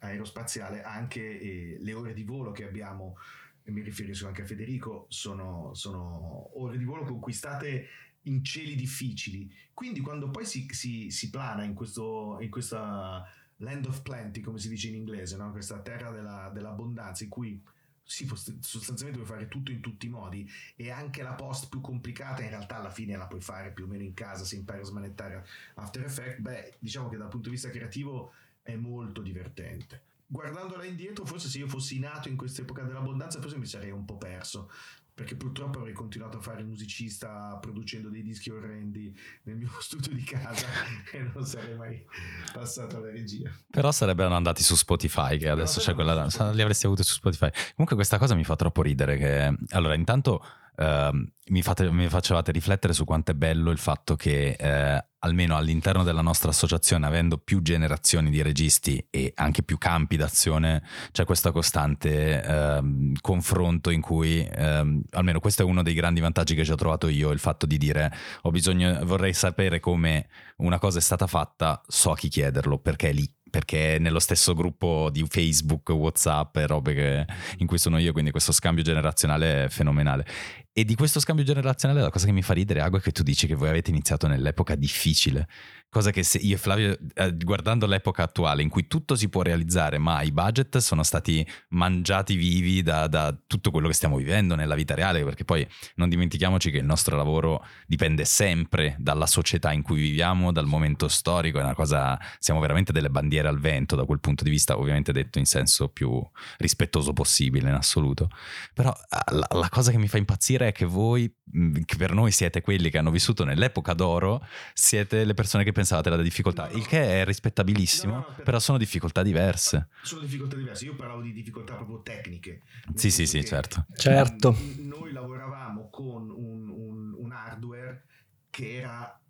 [SPEAKER 2] aerospaziale, anche eh, le ore di volo che abbiamo, e mi riferisco anche a Federico, sono, sono ore di volo conquistate in cieli difficili. Quindi quando poi si, si, si plana in, questo, in questa land of plenty, come si dice in inglese, no? questa terra della, dell'abbondanza in cui sì, sostanzialmente puoi fare tutto in tutti i modi e anche la post più complicata in realtà alla fine la puoi fare più o meno in casa se impari a smanettare After Effects, beh diciamo che dal punto di vista creativo è molto divertente. Guardandola indietro, forse se io fossi nato in quest'epoca dell'abbondanza, forse mi sarei un po' perso. Perché purtroppo avrei continuato a fare il musicista producendo dei dischi orrendi nel mio studio di casa e non sarei mai passato alla regia.
[SPEAKER 1] Però sarebbero andati su Spotify, che adesso c'è quella. Li avresti avuti su Spotify. Comunque, questa cosa mi fa troppo ridere. Che allora, intanto Uh, mi, fate, mi, facevate riflettere su quanto è bello il fatto che uh, almeno all'interno della nostra associazione, avendo più generazioni di registi e anche più campi d'azione, c'è questo costante uh, confronto in cui, ehm, almeno questo è uno dei grandi vantaggi che ci ho trovato io, il fatto di dire ho bisogno, vorrei sapere come una cosa è stata fatta, so a chi chiederlo, perché è lì perché è nello stesso gruppo di Facebook, Whatsapp e robe che, in cui sono io, quindi questo scambio generazionale è fenomenale. E di questo scambio generazionale la cosa che mi fa ridere, Ago, è che tu dici che voi avete iniziato nell'epoca difficile. Cosa che se io e Flavio, eh, guardando l'epoca attuale in cui tutto si può realizzare, ma i budget sono stati mangiati vivi da, da, tutto quello che stiamo vivendo nella vita reale, perché poi non dimentichiamoci che il nostro lavoro dipende sempre dalla società in cui viviamo, dal momento storico, è una cosa, siamo veramente delle bandiere al vento da quel punto di vista, ovviamente detto in senso più rispettoso possibile in assoluto. Però eh, la, la cosa che mi fa impazzire è che voi, che per noi siete quelli che hanno vissuto nell'epoca d'oro, siete le persone che pensavate alla difficoltà, no, no. il che è rispettabilissimo, no, però sono difficoltà diverse.
[SPEAKER 2] Sono difficoltà diverse, io parlavo di difficoltà proprio tecniche.
[SPEAKER 1] Sì, sì, sì, certo.
[SPEAKER 3] certo.
[SPEAKER 2] Noi lavoravamo con un, un, un hardware che era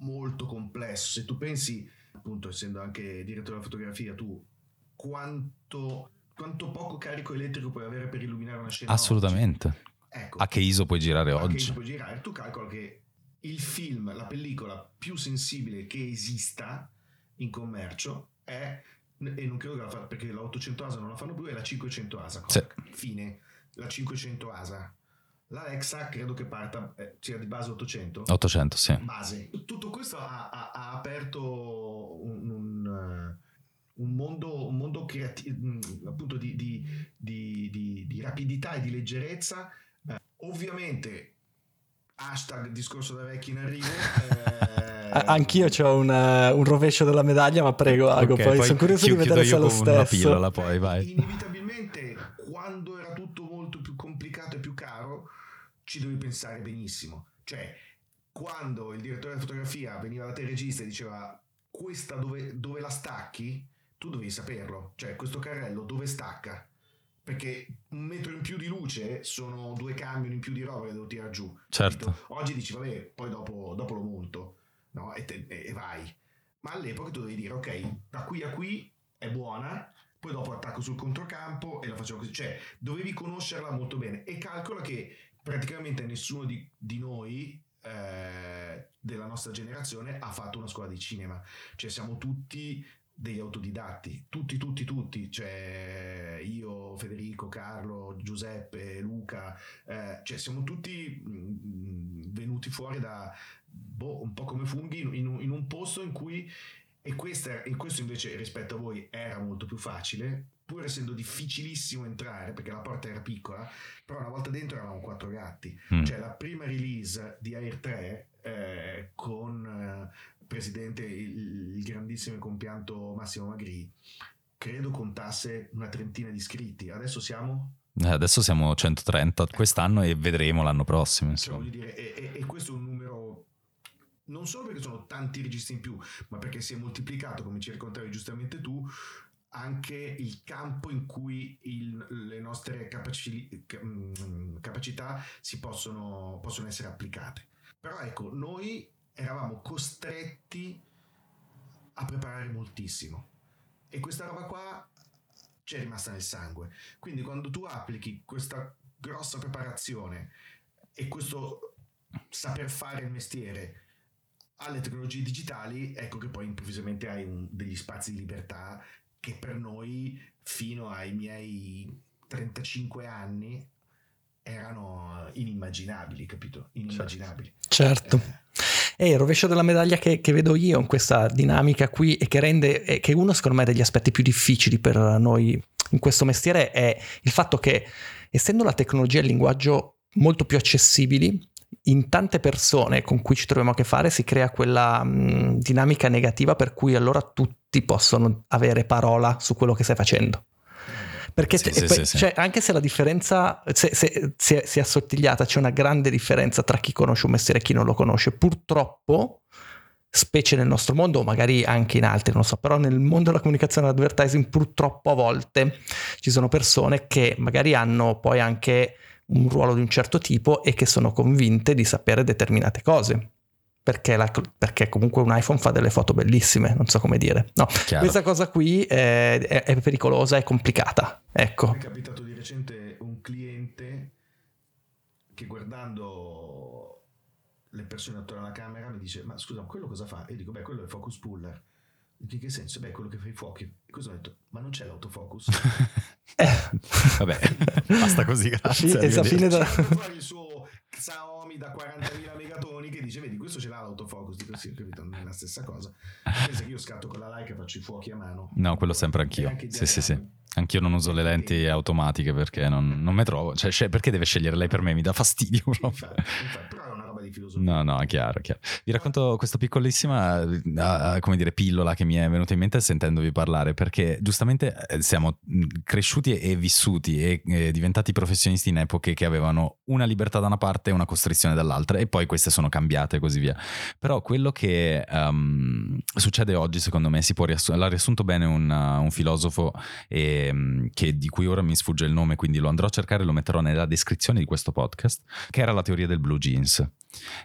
[SPEAKER 2] molto complesso. Se tu pensi, appunto, essendo anche direttore della fotografia, tu quanto, quanto poco carico elettrico puoi avere per illuminare una scena?
[SPEAKER 1] Assolutamente. Ecco, a che ISO puoi girare oggi? A che ISO
[SPEAKER 2] puoi girare? Tu calcola che il film, la pellicola più sensibile che esista in commercio è, e non credo che la fa perché la 800 ASA non la fanno più, è la 500 ASA. Sì. Fine, la 500 ASA. La Alexa credo che parta, eh, sia di base 800.
[SPEAKER 1] 800, sì.
[SPEAKER 2] Base. Tutto questo ha, ha, ha aperto un, un, uh, un, mondo, un mondo creativo, mm, appunto di, di, di, di, rapidità e di leggerezza. Eh, ovviamente hashtag discorso da vecchi in arrivo.
[SPEAKER 3] Eh... Anch'io ho un, uh, un, rovescio della medaglia, ma prego, Ago, okay, poi, poi sono curioso di vedere se è lo stesso. Una
[SPEAKER 1] pillola, poi, vai.
[SPEAKER 2] Inevitabilmente, quando era tutto molto più complicato e più caro, ci dovevi pensare benissimo. Cioè, quando il direttore di fotografia veniva da te regista e diceva questa dove, dove la stacchi, tu dovevi saperlo. Cioè, questo carrello dove stacca? Perché un metro in più di luce sono due camion in più di roba che devo tirare giù.
[SPEAKER 1] Certo.
[SPEAKER 2] Oggi dici, vabbè, poi dopo, dopo lo monto no? e, te, e, vai. Ma all'epoca tu devi dire, ok, da qui a qui è buona, poi dopo attacco sul controcampo e la facciamo così. Cioè, dovevi conoscerla molto bene. E calcola che praticamente nessuno di, di noi eh, della nostra generazione ha fatto una scuola di cinema. Cioè, siamo tutti degli autodidatti, tutti, tutti, tutti, cioè io, Federico, Carlo, Giuseppe, Luca, eh, cioè siamo tutti mh, mm, venuti fuori da boh, un po' come funghi in, in, in un posto in cui, e questa, e questo invece rispetto a voi era molto più facile, pur essendo difficilissimo entrare perché la porta era piccola, però una volta dentro eravamo quattro gatti. Mm. Cioè la prima release di Air 3 eh, con eh, presidente, il, il grandissimo e compianto Massimo Magri, credo contasse una trentina di iscritti. Adesso siamo?
[SPEAKER 1] Eh, adesso siamo 130 quest'anno e vedremo l'anno prossimo.
[SPEAKER 2] Cioè, dire, e, e, questo è un numero non solo perché sono tanti registri in più, ma perché si è moltiplicato, come ci raccontavi giustamente tu, anche il campo in cui il, le nostre capaci, mm, capacità si possono, possono essere applicate. Però ecco, noi eravamo costretti a preparare moltissimo e questa roba qua ci è rimasta nel sangue. Quindi quando tu applichi questa grossa preparazione e questo saper fare il mestiere alle tecnologie digitali, ecco che poi improvvisamente hai un, degli spazi di libertà che per noi fino ai miei 35 anni erano inimmaginabili, capito? Inimmaginabili.
[SPEAKER 3] Certo. Eh. E il rovescio della medaglia che, che, vedo io in questa dinamica qui e che rende, e che uno secondo me degli aspetti più difficili per noi in questo mestiere è il fatto che essendo la tecnologia e il linguaggio molto più accessibili, in tante persone con cui ci troviamo a che fare si crea quella mh, dinamica negativa per cui allora tutti possono avere parola su quello che stai facendo. Perché sì, sì, poi, sì, cioè, anche se la differenza se, se, si, è, si, è, assottigliata, c'è una grande differenza tra chi conosce un mestiere e chi non lo conosce. Purtroppo, specie nel nostro mondo, o magari anche in altri, non so, però nel mondo della comunicazione e dell'advertising, purtroppo a volte ci sono persone che magari hanno poi anche un ruolo di un certo tipo e che sono convinte di sapere determinate cose. Perché, la, perché, comunque un iPhone fa delle foto bellissime, non so come dire. No, Chiaro. questa cosa qui è, è, è, pericolosa, è complicata. Ecco.
[SPEAKER 2] Mi è capitato di recente un cliente che guardando le persone attorno alla camera mi dice ma scusa, quello cosa fa? E io dico beh, quello è focus puller. In che senso? Beh, quello che fa i fuochi. E cosa ho detto? Ma non c'è l'autofocus?
[SPEAKER 1] eh. Vabbè, basta così, grazie.
[SPEAKER 3] Sì, esa fine da...
[SPEAKER 2] fuori il suo Xiaomi da 40.000 megatoni che dice, vedi, questo ce l'ha l'autofocus. Dico, sì, ho capito, non è la stessa cosa. Pensa che io scatto con la Leica e faccio i fuochi a mano.
[SPEAKER 1] No, quello sempre anch'io. Sì, sì, sì. Anch'io non uso le lenti automatiche perché non, non mi trovo. Cioè, perché deve scegliere lei per me? Mi dà fastidio.
[SPEAKER 2] Infatti, infatti, però di filosofia.
[SPEAKER 1] No, no, chiaro, chiaro. Vi racconto questa piccolissima, uh, come dire, pillola che mi è venuta in mente sentendovi parlare, perché giustamente eh, siamo cresciuti e vissuti e, e diventati professionisti in epoche che avevano una libertà da una parte e una costrizione dall'altra e poi queste sono cambiate e così via. Però quello che um, succede oggi, secondo me, si può riassumere, l'ha riassunto bene un, uh, un filosofo e Ehm, che, di cui ora mi sfugge il nome, quindi lo andrò a cercare e lo metterò nella descrizione di questo podcast, che era la teoria del blue jeans.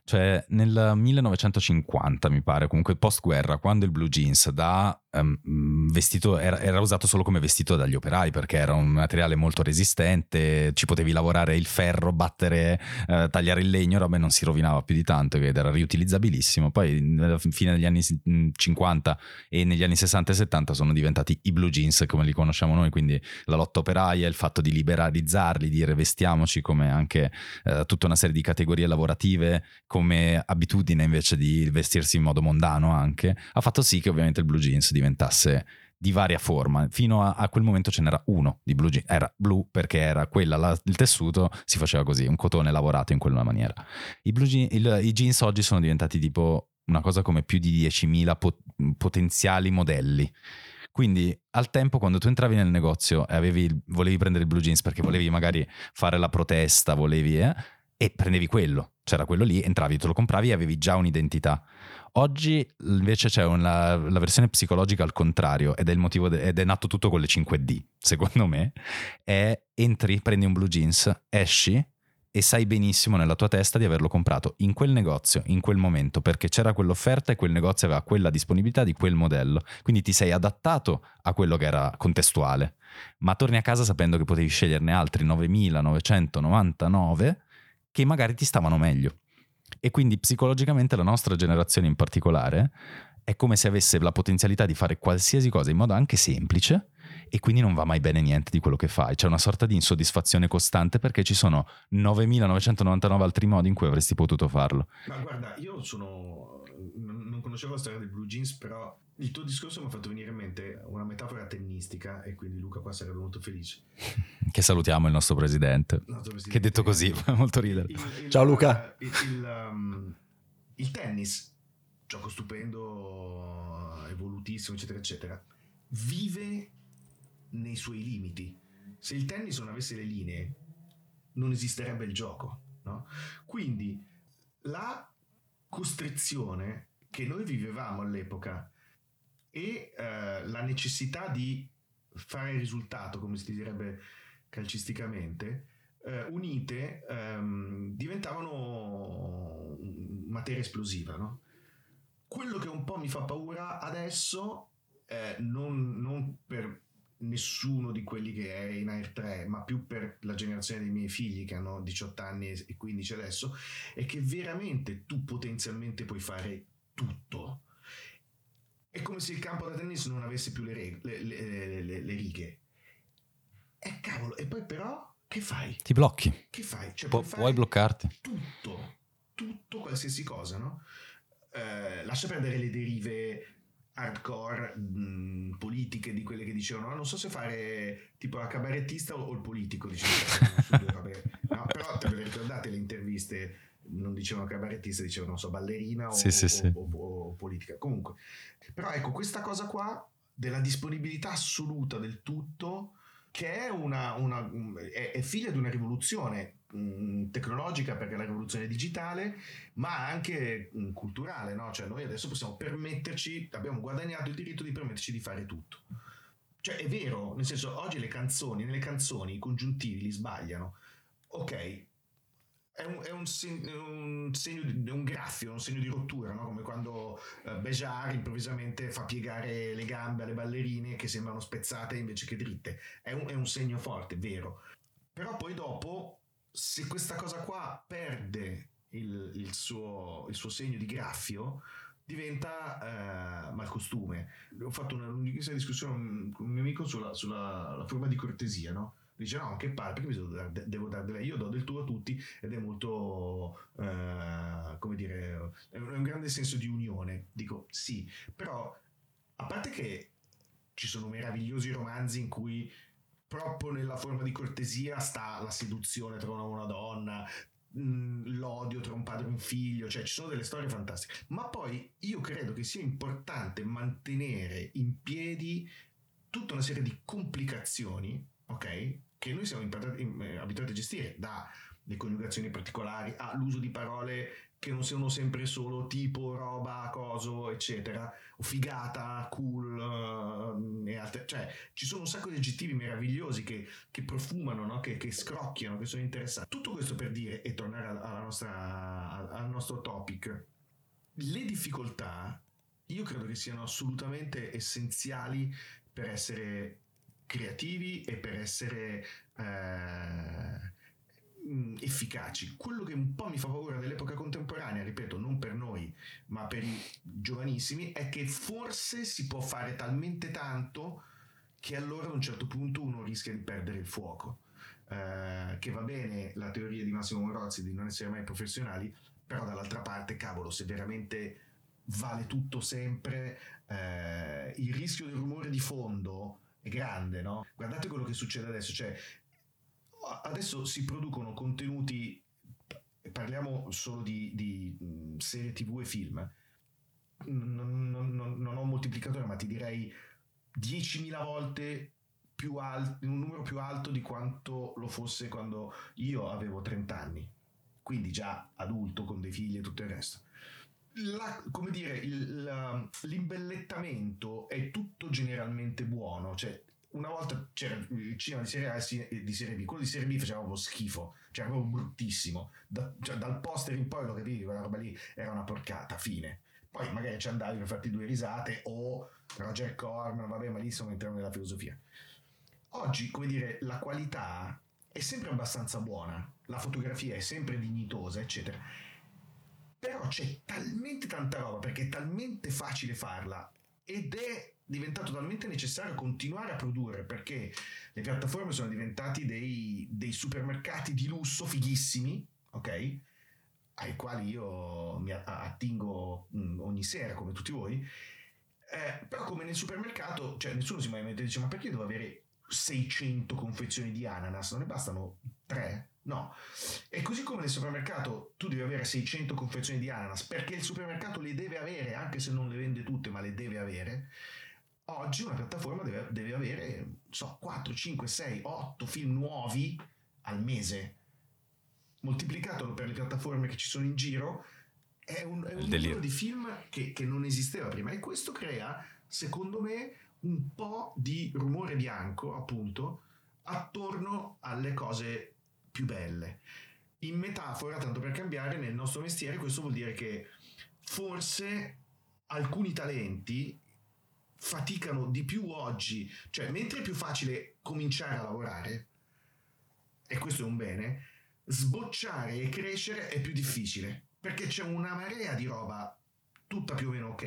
[SPEAKER 1] Cioè nel 1950 mi pare, comunque post guerra, quando il blue jeans da um, vestito era, era, usato solo come vestito dagli operai perché era un materiale molto resistente, ci potevi lavorare il ferro, battere, uh, tagliare il legno, roba non si rovinava più di tanto ed era riutilizzabilissimo. Poi alla fine degli anni 50 e negli anni 60 e 70 sono diventati i blue jeans come li conosciamo noi, quindi la lotta operaia, il fatto di liberalizzarli, di rivestiamoci come anche uh, tutta una serie di categorie lavorative come abitudine invece di vestirsi in modo mondano anche, ha fatto sì che ovviamente il blue jeans diventasse di varia forma. Fino a, a, quel momento ce n'era uno di blue jeans. Era blu perché era quella, la, il tessuto si faceva così, un cotone lavorato in quella maniera. I, jeans, il, I, jeans oggi sono diventati tipo una cosa come più di 10.000 pot- potenziali modelli. Quindi al tempo quando tu entravi nel negozio e avevi, volevi prendere il blue jeans perché volevi magari fare la protesta, volevi... Eh, e prendevi quello, c'era quello lì, entravi, te lo compravi e avevi già un'identità. Oggi invece c'è una, la versione psicologica al contrario ed è, de, ed è nato tutto con le 5D, secondo me, è entri, prendi un blue jeans, esci e sai benissimo nella tua testa di averlo comprato in quel negozio, in quel momento, perché c'era quell'offerta e quel negozio aveva quella disponibilità di quel modello. Quindi ti sei adattato a quello che era contestuale, ma torni a casa sapendo che potevi sceglierne altri 9999 che magari ti stavano meglio. E quindi psicologicamente la nostra generazione in particolare è come se avesse la potenzialità di fare qualsiasi cosa in modo anche semplice e quindi non va mai bene niente di quello che fai. C'è una sorta di insoddisfazione costante perché ci sono 9999 altri modi in cui avresti potuto farlo.
[SPEAKER 2] Ma guarda, io sono non conoscevo la storia del blue jeans, però il tuo discorso mi ha fatto venire in mente una metafora tennistica e quindi Luca qua sarebbe molto felice.
[SPEAKER 1] Che salutiamo il nostro presidente, il nostro presidente che detto così fa molto ridere. Il,
[SPEAKER 3] il, Ciao Luca.
[SPEAKER 2] Il, um, il, tennis, gioco stupendo, evolutissimo, eccetera, eccetera, vive nei suoi limiti. Se il tennis non avesse le linee, non esisterebbe il gioco. No? Quindi la costrizione che noi vivevamo all'epoca e eh, la necessità di fare risultato, come si direbbe calcisticamente, eh, unite ehm, diventavano materia esplosiva. No? Quello che un po' mi fa paura adesso, eh, non, non per nessuno di quelli che è in Air 3, ma più per la generazione dei miei figli che hanno 18 anni e 15 adesso, è che veramente tu potenzialmente puoi fare tutto. È come se il campo da tennis non avesse più le, reg- le, le, le righe. E cavolo, e poi però che fai?
[SPEAKER 1] Ti blocchi.
[SPEAKER 2] Che fai? Cioè,
[SPEAKER 1] Pu- puoi bloccarti.
[SPEAKER 2] Tutto, tutto, qualsiasi cosa, no? Eh, lascia perdere le derive hardcore mh, politiche di quelle che dicevano ah, non so se fare tipo la cabarettista o, il politico dicevano, no, però te le ricordate le interviste non dicevano cabarettista dicevano non so ballerina o,
[SPEAKER 1] sì, sì,
[SPEAKER 2] o,
[SPEAKER 1] sì.
[SPEAKER 2] o politica comunque però ecco questa cosa qua della disponibilità assoluta del tutto che è, una, una, è, figlia di una rivoluzione mh, tecnologica perché è la rivoluzione digitale, ma anche mh, culturale, no? Cioè noi adesso possiamo permetterci, abbiamo guadagnato il diritto di permetterci di fare tutto. Cioè è vero, nel senso oggi le canzoni, nelle canzoni i congiuntivi li sbagliano. Ok, è un, è un, segno, un, segno un graffio, un segno di rottura, no? come quando uh, Bejar improvvisamente fa piegare le gambe alle ballerine che sembrano spezzate invece che dritte. È un, è un segno forte, vero. Però poi dopo, se questa cosa qua perde il, il, suo, il suo segno di graffio, diventa uh, malcostume. Ho fatto una lunghissima discussione con un mio amico sulla, sulla forma di cortesia, no? Dice no che palle perché dare, devo dare lei io do del tuo a tutti ed è molto eh, come dire è un grande senso di unione dico sì però a parte che ci sono meravigliosi romanzi in cui proprio nella forma di cortesia sta la seduzione tra una e una donna l'odio tra un padre e un figlio, cioè ci sono delle storie fantastiche, ma poi io credo che sia importante mantenere in piedi tutta una serie di complicazioni, ok? Che noi siamo eh, abituati a gestire, dalle coniugazioni particolari all'uso di parole che non siano sempre solo tipo, roba, coso, eccetera, o figata, cool, uh, e altre. Cioè, ci sono un sacco di aggettivi meravigliosi che, che profumano, no? che, che, scrocchiano, che sono interessanti. Tutto questo per dire, e tornare alla nostra, al nostro topic, le difficoltà io credo che siano assolutamente essenziali per essere creativi e per essere eh, efficaci. Quello che un po' mi fa paura dell'epoca contemporanea, ripeto, non per noi, ma per i giovanissimi, è che forse si può fare talmente tanto che allora ad un certo punto uno rischia di perdere il fuoco. Eh, che va bene la teoria di Massimo Morozzi di non essere mai professionali, però dall'altra parte, cavolo, se veramente vale tutto sempre, eh, il rischio del rumore di fondo è grande, no? Guardate quello che succede adesso, cioè adesso si producono contenuti, parliamo solo di, di serie tv e film, non, non, non, ho un moltiplicatore, ma ti direi 10.000 volte più alto, un numero più alto di quanto lo fosse quando io avevo 30 anni, quindi già adulto con dei figli e tutto il resto. La, come dire, il, la, l'imbellettamento è tutto generalmente buono, cioè una volta c'era il cinema di serie A e di serie B, quello di serie B faceva proprio schifo, cioè proprio bruttissimo. Da, cioè, dal poster in poi lo capivi, quella roba lì era una porcata, fine. Poi magari ci andavi per farti due risate o Roger Corman, vabbè, ma lì sono entriamo nella filosofia. Oggi, come dire, la qualità è sempre abbastanza buona, la fotografia è sempre dignitosa, eccetera però c'è talmente tanta roba perché è talmente facile farla ed è diventato talmente necessario continuare a produrre perché le piattaforme sono diventati dei, dei supermercati di lusso fighissimi, ok? Ai quali io mi attingo mm, ogni sera come tutti voi. Eh, però come nel supermercato, cioè nessuno si mai mette e dice ma perché devo avere 600 confezioni di ananas? Non ne bastano 3? No. E così come nel supermercato tu devi avere 600 confezioni di ananas perché il supermercato le deve avere, anche se non le vende tutte, ma le deve avere. Oggi una piattaforma deve, deve avere, so, 4, 5, 6, 8 film nuovi al mese. Moltiplicatelo per le piattaforme che ci sono in giro, è un, è un numero di film che, che non esisteva prima. E questo crea, secondo me, un po' di rumore bianco, appunto, attorno alle cose più belle. In metafora, tanto per cambiare, nel nostro mestiere questo vuol dire che forse alcuni talenti faticano di più oggi, cioè mentre è più facile cominciare a lavorare, e questo è un bene, sbocciare e crescere è più difficile, perché c'è una marea di roba tutta più o meno ok,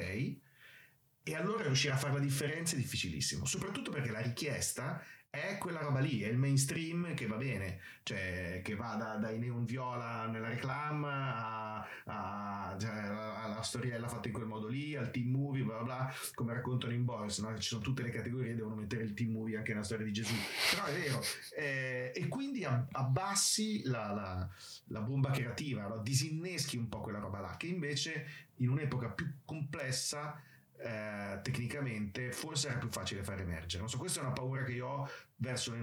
[SPEAKER 2] e allora riuscire a fare la differenza è difficilissimo, soprattutto perché la richiesta è quella roba lì, è il mainstream che va bene, cioè che va da, dai neon viola nella reclam a, a, cioè, alla storiella fatta in quel modo lì, al team movie, bla bla, come raccontano in Boris, no? ci sono tutte le categorie, devono mettere il team movie anche nella storia di Gesù, però è vero, eh, e quindi abbassi la, la, la bomba creativa, no? disinneschi un po' quella roba là, che invece in un'epoca più complessa eh, tecnicamente forse era più facile far emergere. Non so, questa è una paura che io ho verso le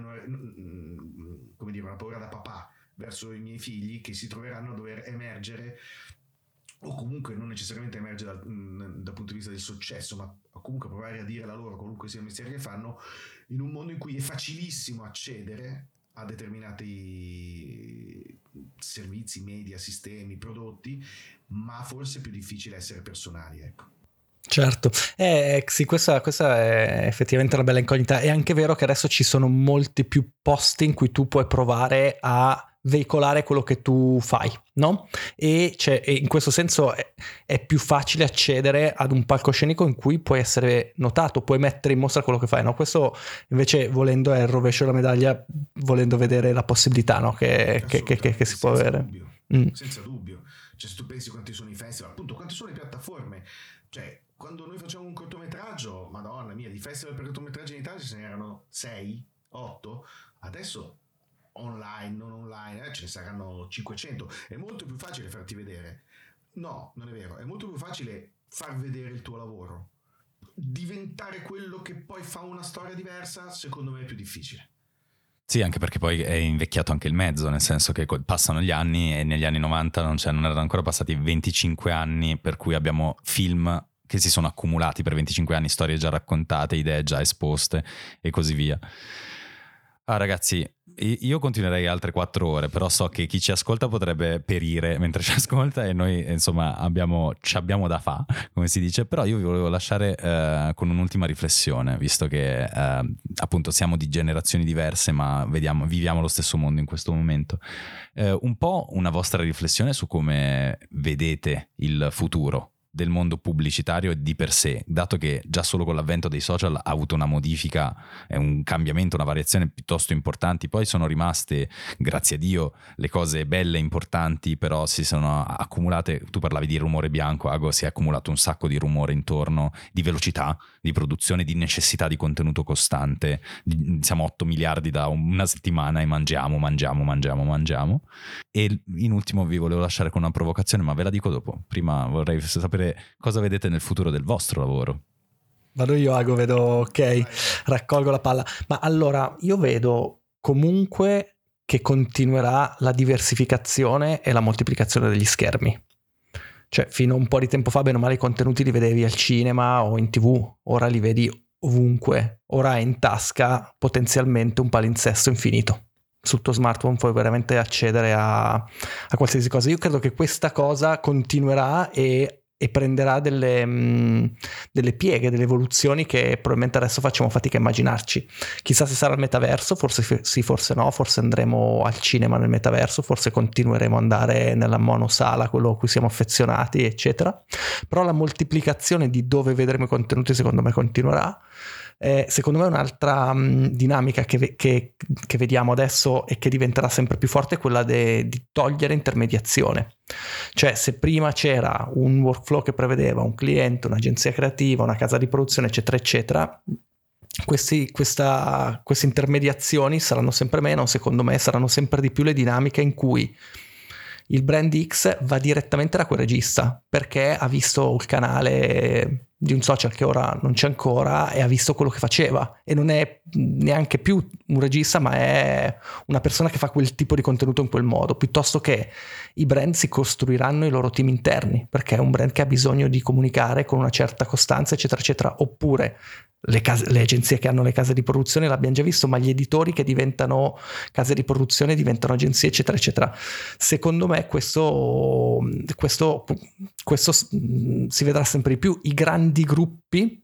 [SPEAKER 2] come dire, una paura da papà verso i miei figli che si troveranno a dover emergere o comunque non necessariamente emergere dal, dal, punto di vista del successo, ma comunque provare a dire la loro, qualunque sia il mestiere che fanno, in un mondo in cui è facilissimo accedere a determinati servizi, media, sistemi, prodotti, ma forse è più difficile essere personali, ecco.
[SPEAKER 3] Certo, eh, sì, questa, questa, è effettivamente una bella incognita. È anche vero che adesso ci sono molti più posti in cui tu puoi provare a veicolare quello che tu fai, no? E, e in questo senso è, è, più facile accedere ad un palcoscenico in cui puoi essere notato, puoi mettere in mostra quello che fai, no? Questo invece volendo è il rovescio della medaglia, volendo vedere la possibilità no? che, che, che, che, si può avere.
[SPEAKER 2] Dubbio, mm. Senza dubbio. Cioè, se tu pensi quanti sono i festival, appunto, quante sono le piattaforme, cioè quando noi facciamo un cortometraggio, madonna mia, di festival per cortometraggi in Italia ce n'erano 6, 8, adesso online, non online, eh, ce ne saranno 500. È molto più facile farti vedere. No, non è vero, è molto più facile far vedere il tuo lavoro. Diventare quello che poi fa una storia diversa, secondo me è più difficile.
[SPEAKER 1] Sì, anche perché poi è invecchiato anche il mezzo, nel senso che passano gli anni e negli anni 90 non, non erano ancora passati 25 anni per cui abbiamo film che si sono accumulati per 25 anni, storie già raccontate, idee già esposte e così via. Ah, ragazzi, io continuerei altre quattro ore, però so che chi ci ascolta potrebbe perire mentre ci ascolta e noi, insomma, abbiamo, ci abbiamo da fa, come si dice. Però io vi volevo lasciare uh, con un'ultima riflessione, visto che uh, appunto siamo di generazioni diverse, ma vediamo, viviamo lo stesso mondo in questo momento. Uh, un po' una vostra riflessione su come vedete il futuro del mondo pubblicitario di per sé, dato che già solo con l'avvento dei social ha avuto una modifica, un cambiamento, una variazione piuttosto importanti, poi sono rimaste, grazie a Dio, le cose belle, importanti, però si sono accumulate, tu parlavi di rumore bianco, Ago, si è accumulato un sacco di rumore intorno, di velocità, di produzione, di necessità di contenuto costante, siamo 8 miliardi da una settimana e mangiamo, mangiamo, mangiamo, mangiamo. E in ultimo vi volevo lasciare con una provocazione, ma ve la dico dopo, prima vorrei sapere sapere cosa vedete nel futuro del vostro lavoro.
[SPEAKER 3] Vado io, Ago, vedo, ok, raccolgo la palla. Ma allora, io vedo comunque che continuerà la diversificazione e la moltiplicazione degli schermi. Cioè, fino a un po' di tempo fa, bene o male, i contenuti li vedevi al cinema o in tv, ora li vedi ovunque. Ora hai in tasca potenzialmente un palinsesto infinito. Sul tuo smartphone puoi veramente accedere a, a qualsiasi cosa. Io credo che questa cosa continuerà e e prenderà delle, mh, mm, delle, pieghe, delle evoluzioni che probabilmente adesso facciamo fatica a immaginarci. Chissà se sarà il metaverso, forse sì, forse no, forse andremo al cinema nel metaverso, forse continueremo ad andare nella monosala, quello a cui siamo affezionati, eccetera. Però la moltiplicazione di dove vedremo i contenuti secondo me continuerà eh, secondo me un'altra mh, mm, dinamica che, che, che, vediamo adesso e che diventerà sempre più forte è quella de, di togliere intermediazione. Cioè se prima c'era un workflow che prevedeva un cliente, un'agenzia creativa, una casa di produzione, eccetera, eccetera, questi, questa, queste intermediazioni saranno sempre meno, secondo me saranno sempre di più le dinamiche in cui il brand X va direttamente da quel regista perché ha visto il canale di un social che ora non c'è ancora e ha visto quello che faceva. E non è neanche più un regista ma è una persona che fa quel tipo di contenuto in quel modo piuttosto che i brand si costruiranno i loro team interni perché è un brand che ha bisogno di comunicare con una certa costanza eccetera eccetera oppure le, case, le, agenzie che hanno le case di produzione l'abbiamo già visto, ma gli editori che diventano case di produzione diventano agenzie, eccetera, eccetera. Secondo me questo, questo, questo si vedrà sempre di più. I grandi gruppi,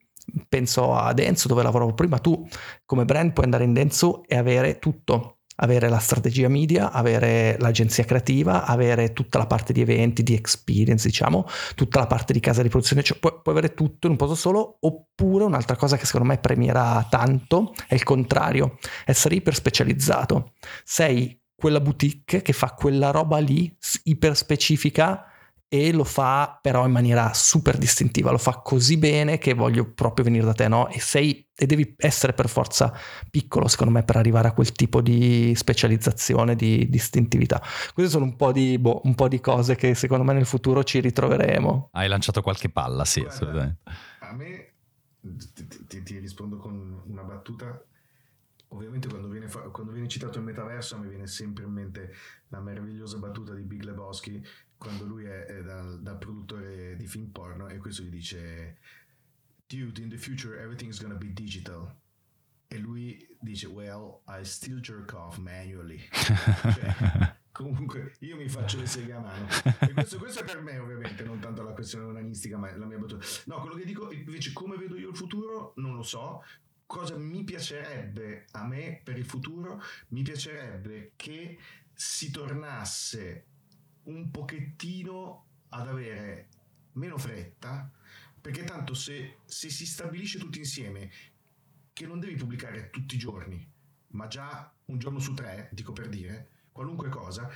[SPEAKER 3] penso a Denso dove lavoravo prima, tu come brand puoi andare in Denso e avere tutto avere la strategia media, avere l'agenzia creativa, avere tutta la parte di eventi, di experience, diciamo, tutta la parte di casa di produzione, cioè puoi, puoi avere tutto in un posto solo, oppure un'altra cosa che secondo me premierà tanto è il contrario, essere iper specializzato. Sei quella boutique che fa quella roba lì iper specifica e lo fa però in maniera super distintiva, lo fa così bene che voglio proprio venire da te, no? E sei e devi essere per forza piccolo, secondo me, per arrivare a quel tipo di specializzazione, di distintività. Queste sono un po' di, boh, un po di cose che secondo me nel futuro ci ritroveremo.
[SPEAKER 1] Hai lanciato qualche palla, sì, Guarda, assolutamente.
[SPEAKER 2] A me ti, ti, ti rispondo con una battuta ovviamente quando viene, fa- quando viene, citato il metaverso mi viene sempre in mente la meravigliosa battuta di Big Lebowski quando lui è, è dal, dal, produttore di film porno e questo gli dice dude in the future everything is gonna be digital. E lui dice well I still jerk off manually. Cioè, comunque io mi faccio le seghe a mano. E questo, questo, è per me ovviamente non tanto la questione onanistica ma la mia battuta. No quello che dico invece come vedo io il futuro non lo so. Cosa mi piacerebbe a me per il futuro? Mi piacerebbe che si tornasse un pochettino ad avere meno fretta, perché tanto se, se si stabilisce tutti insieme che non devi pubblicare tutti i giorni, ma già un giorno su tre, dico per dire, qualunque cosa,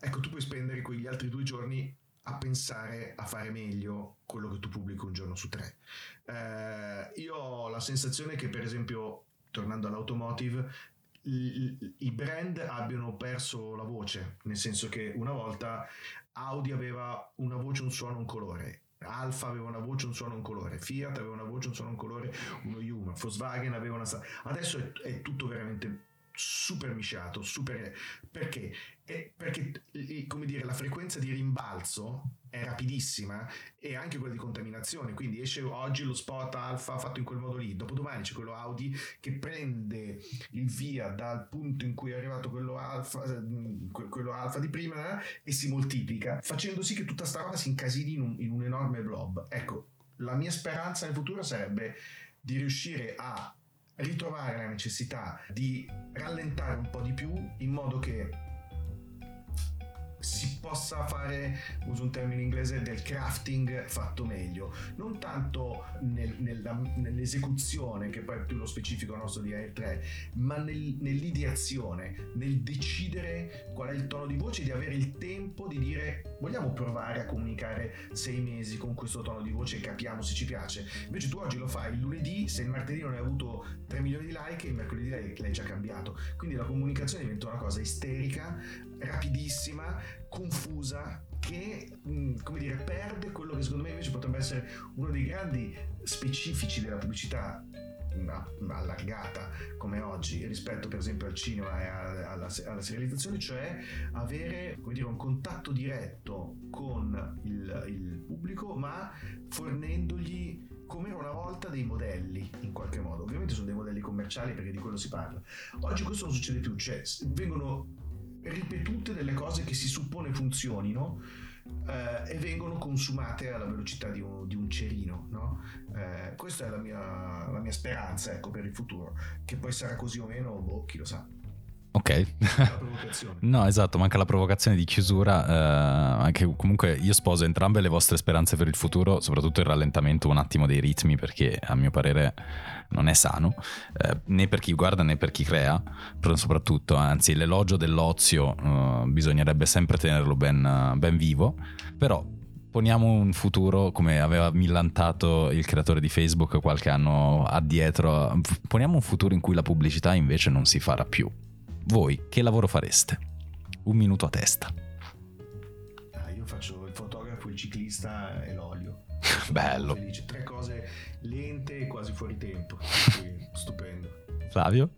[SPEAKER 2] ecco tu puoi spendere quegli altri due giorni a pensare a fare meglio quello che tu pubblichi un giorno su tre. Eh, io ho la sensazione che per esempio, tornando all'automotive, i brand abbiano perso la voce, nel senso che una volta Audi aveva una voce, un suono, un colore. Alfa aveva una voce, un suono, un colore. Fiat aveva una voce, un suono, un colore, uno Yuma. Volkswagen aveva una... Adesso è, è tutto veramente super misciato, super... Perché? È perché, come dire, la frequenza di rimbalzo è rapidissima e anche quella di contaminazione. Quindi esce oggi lo spot alfa fatto in quel modo lì, dopodomani c'è quello Audi che prende il via dal punto in cui è arrivato quello alfa, mm, quello alfa di prima e si moltiplica, facendo sì che tutta sta roba si incasini in un, in un enorme blob. Ecco, la mia speranza nel futuro sarebbe di riuscire a ritrovare la necessità di rallentare un po' di più in modo che si possa fare, uso un termine inglese, del crafting fatto meglio, non tanto nel, nella, nell'esecuzione, che poi è più lo specifico nostro di Air 3, ma nel, nell'ideazione, nel decidere qual è il tono di voce, di avere il tempo di dire vogliamo provare a comunicare sei mesi con questo tono di voce e capiamo se ci piace. Invece tu oggi lo fai il lunedì, se il martedì non hai avuto 3 milioni di like, il mercoledì l'hai, l'hai già cambiato. Quindi la comunicazione diventa una cosa isterica, rapidissima, confusa, che mm, come dire, perde quello che secondo me invece potrebbe essere uno dei grandi specifici della pubblicità mm, allargata come oggi rispetto per esempio al cinema e alla, alla, serializzazione, cioè avere dire, un contatto diretto con il, il pubblico ma fornendogli come una volta dei modelli in qualche modo. Ovviamente sono dei modelli commerciali perché di quello si parla. Oggi questo non succede più, cioè vengono ripetute delle cose che si suppone funzionino eh, e vengono consumate alla velocità di un, di un cerino. No? Eh, questa è la mia, la mia speranza ecco, per il futuro. Che poi sarà così o meno, boh, chi lo sa.
[SPEAKER 1] Ok. no, esatto, manca la provocazione di chiusura. Eh, anche comunque io sposo entrambe le vostre speranze per il futuro, soprattutto il rallentamento un attimo dei ritmi, perché a mio parere non è sano, eh, né per chi guarda né per chi crea, però soprattutto, anzi, l'elogio dell'ozio eh, bisognerebbe sempre tenerlo ben, ben vivo, però poniamo un futuro come aveva millantato il creatore di Facebook qualche anno addietro, poniamo un futuro in cui la pubblicità invece non si farà più voi che lavoro fareste? Un minuto a testa.
[SPEAKER 2] Ah, io faccio il l'autografo, il ciclista e l'olio.
[SPEAKER 1] Bello.
[SPEAKER 2] Felice. Tre cose lente e quasi fuori tempo. stupendo.
[SPEAKER 1] Flavio?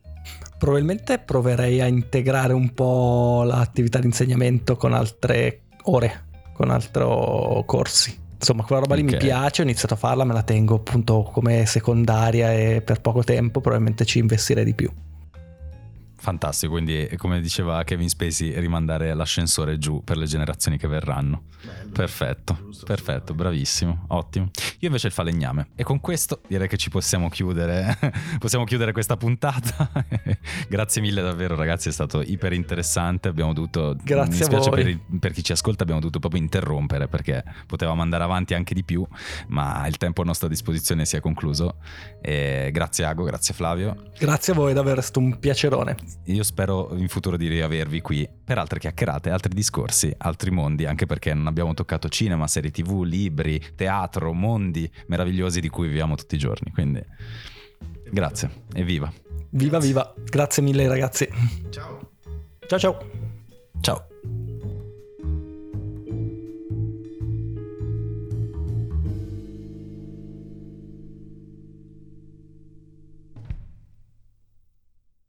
[SPEAKER 3] Probabilmente proverei a integrare un po' l'attività di insegnamento con altre ore, con altri corsi. Insomma, quella roba lì okay. mi piace, ho iniziato a farla, me la tengo appunto come secondaria e per poco tempo probabilmente ci investirei di più.
[SPEAKER 1] Fantastico, quindi come diceva Kevin Spacey, rimandare l'ascensore giù per le generazioni che verranno. Bello, perfetto, giusto, perfetto, bravissimo, ottimo. Io invece il falegname e con questo direi che ci possiamo chiudere, possiamo chiudere questa puntata. Grazie mille davvero ragazzi, è stato iper interessante, abbiamo dovuto,
[SPEAKER 3] Grazie
[SPEAKER 1] mi dispiace per, per, chi ci ascolta, abbiamo dovuto proprio interrompere perché potevamo andare avanti anche di più, ma il tempo a nostra disposizione si è concluso. E grazie Ago, grazie Flavio.
[SPEAKER 3] Grazie a voi, davvero è stato un piacerone.
[SPEAKER 1] Io spero in futuro di riavervi qui per altre chiacchierate, altri discorsi, altri mondi, anche perché non abbiamo toccato cinema, serie tv, libri, teatro, mondi meravigliosi di cui viviamo tutti i giorni. Quindi grazie e viva.
[SPEAKER 3] Viva viva, grazie mille ragazzi.
[SPEAKER 2] Ciao.
[SPEAKER 3] Ciao ciao.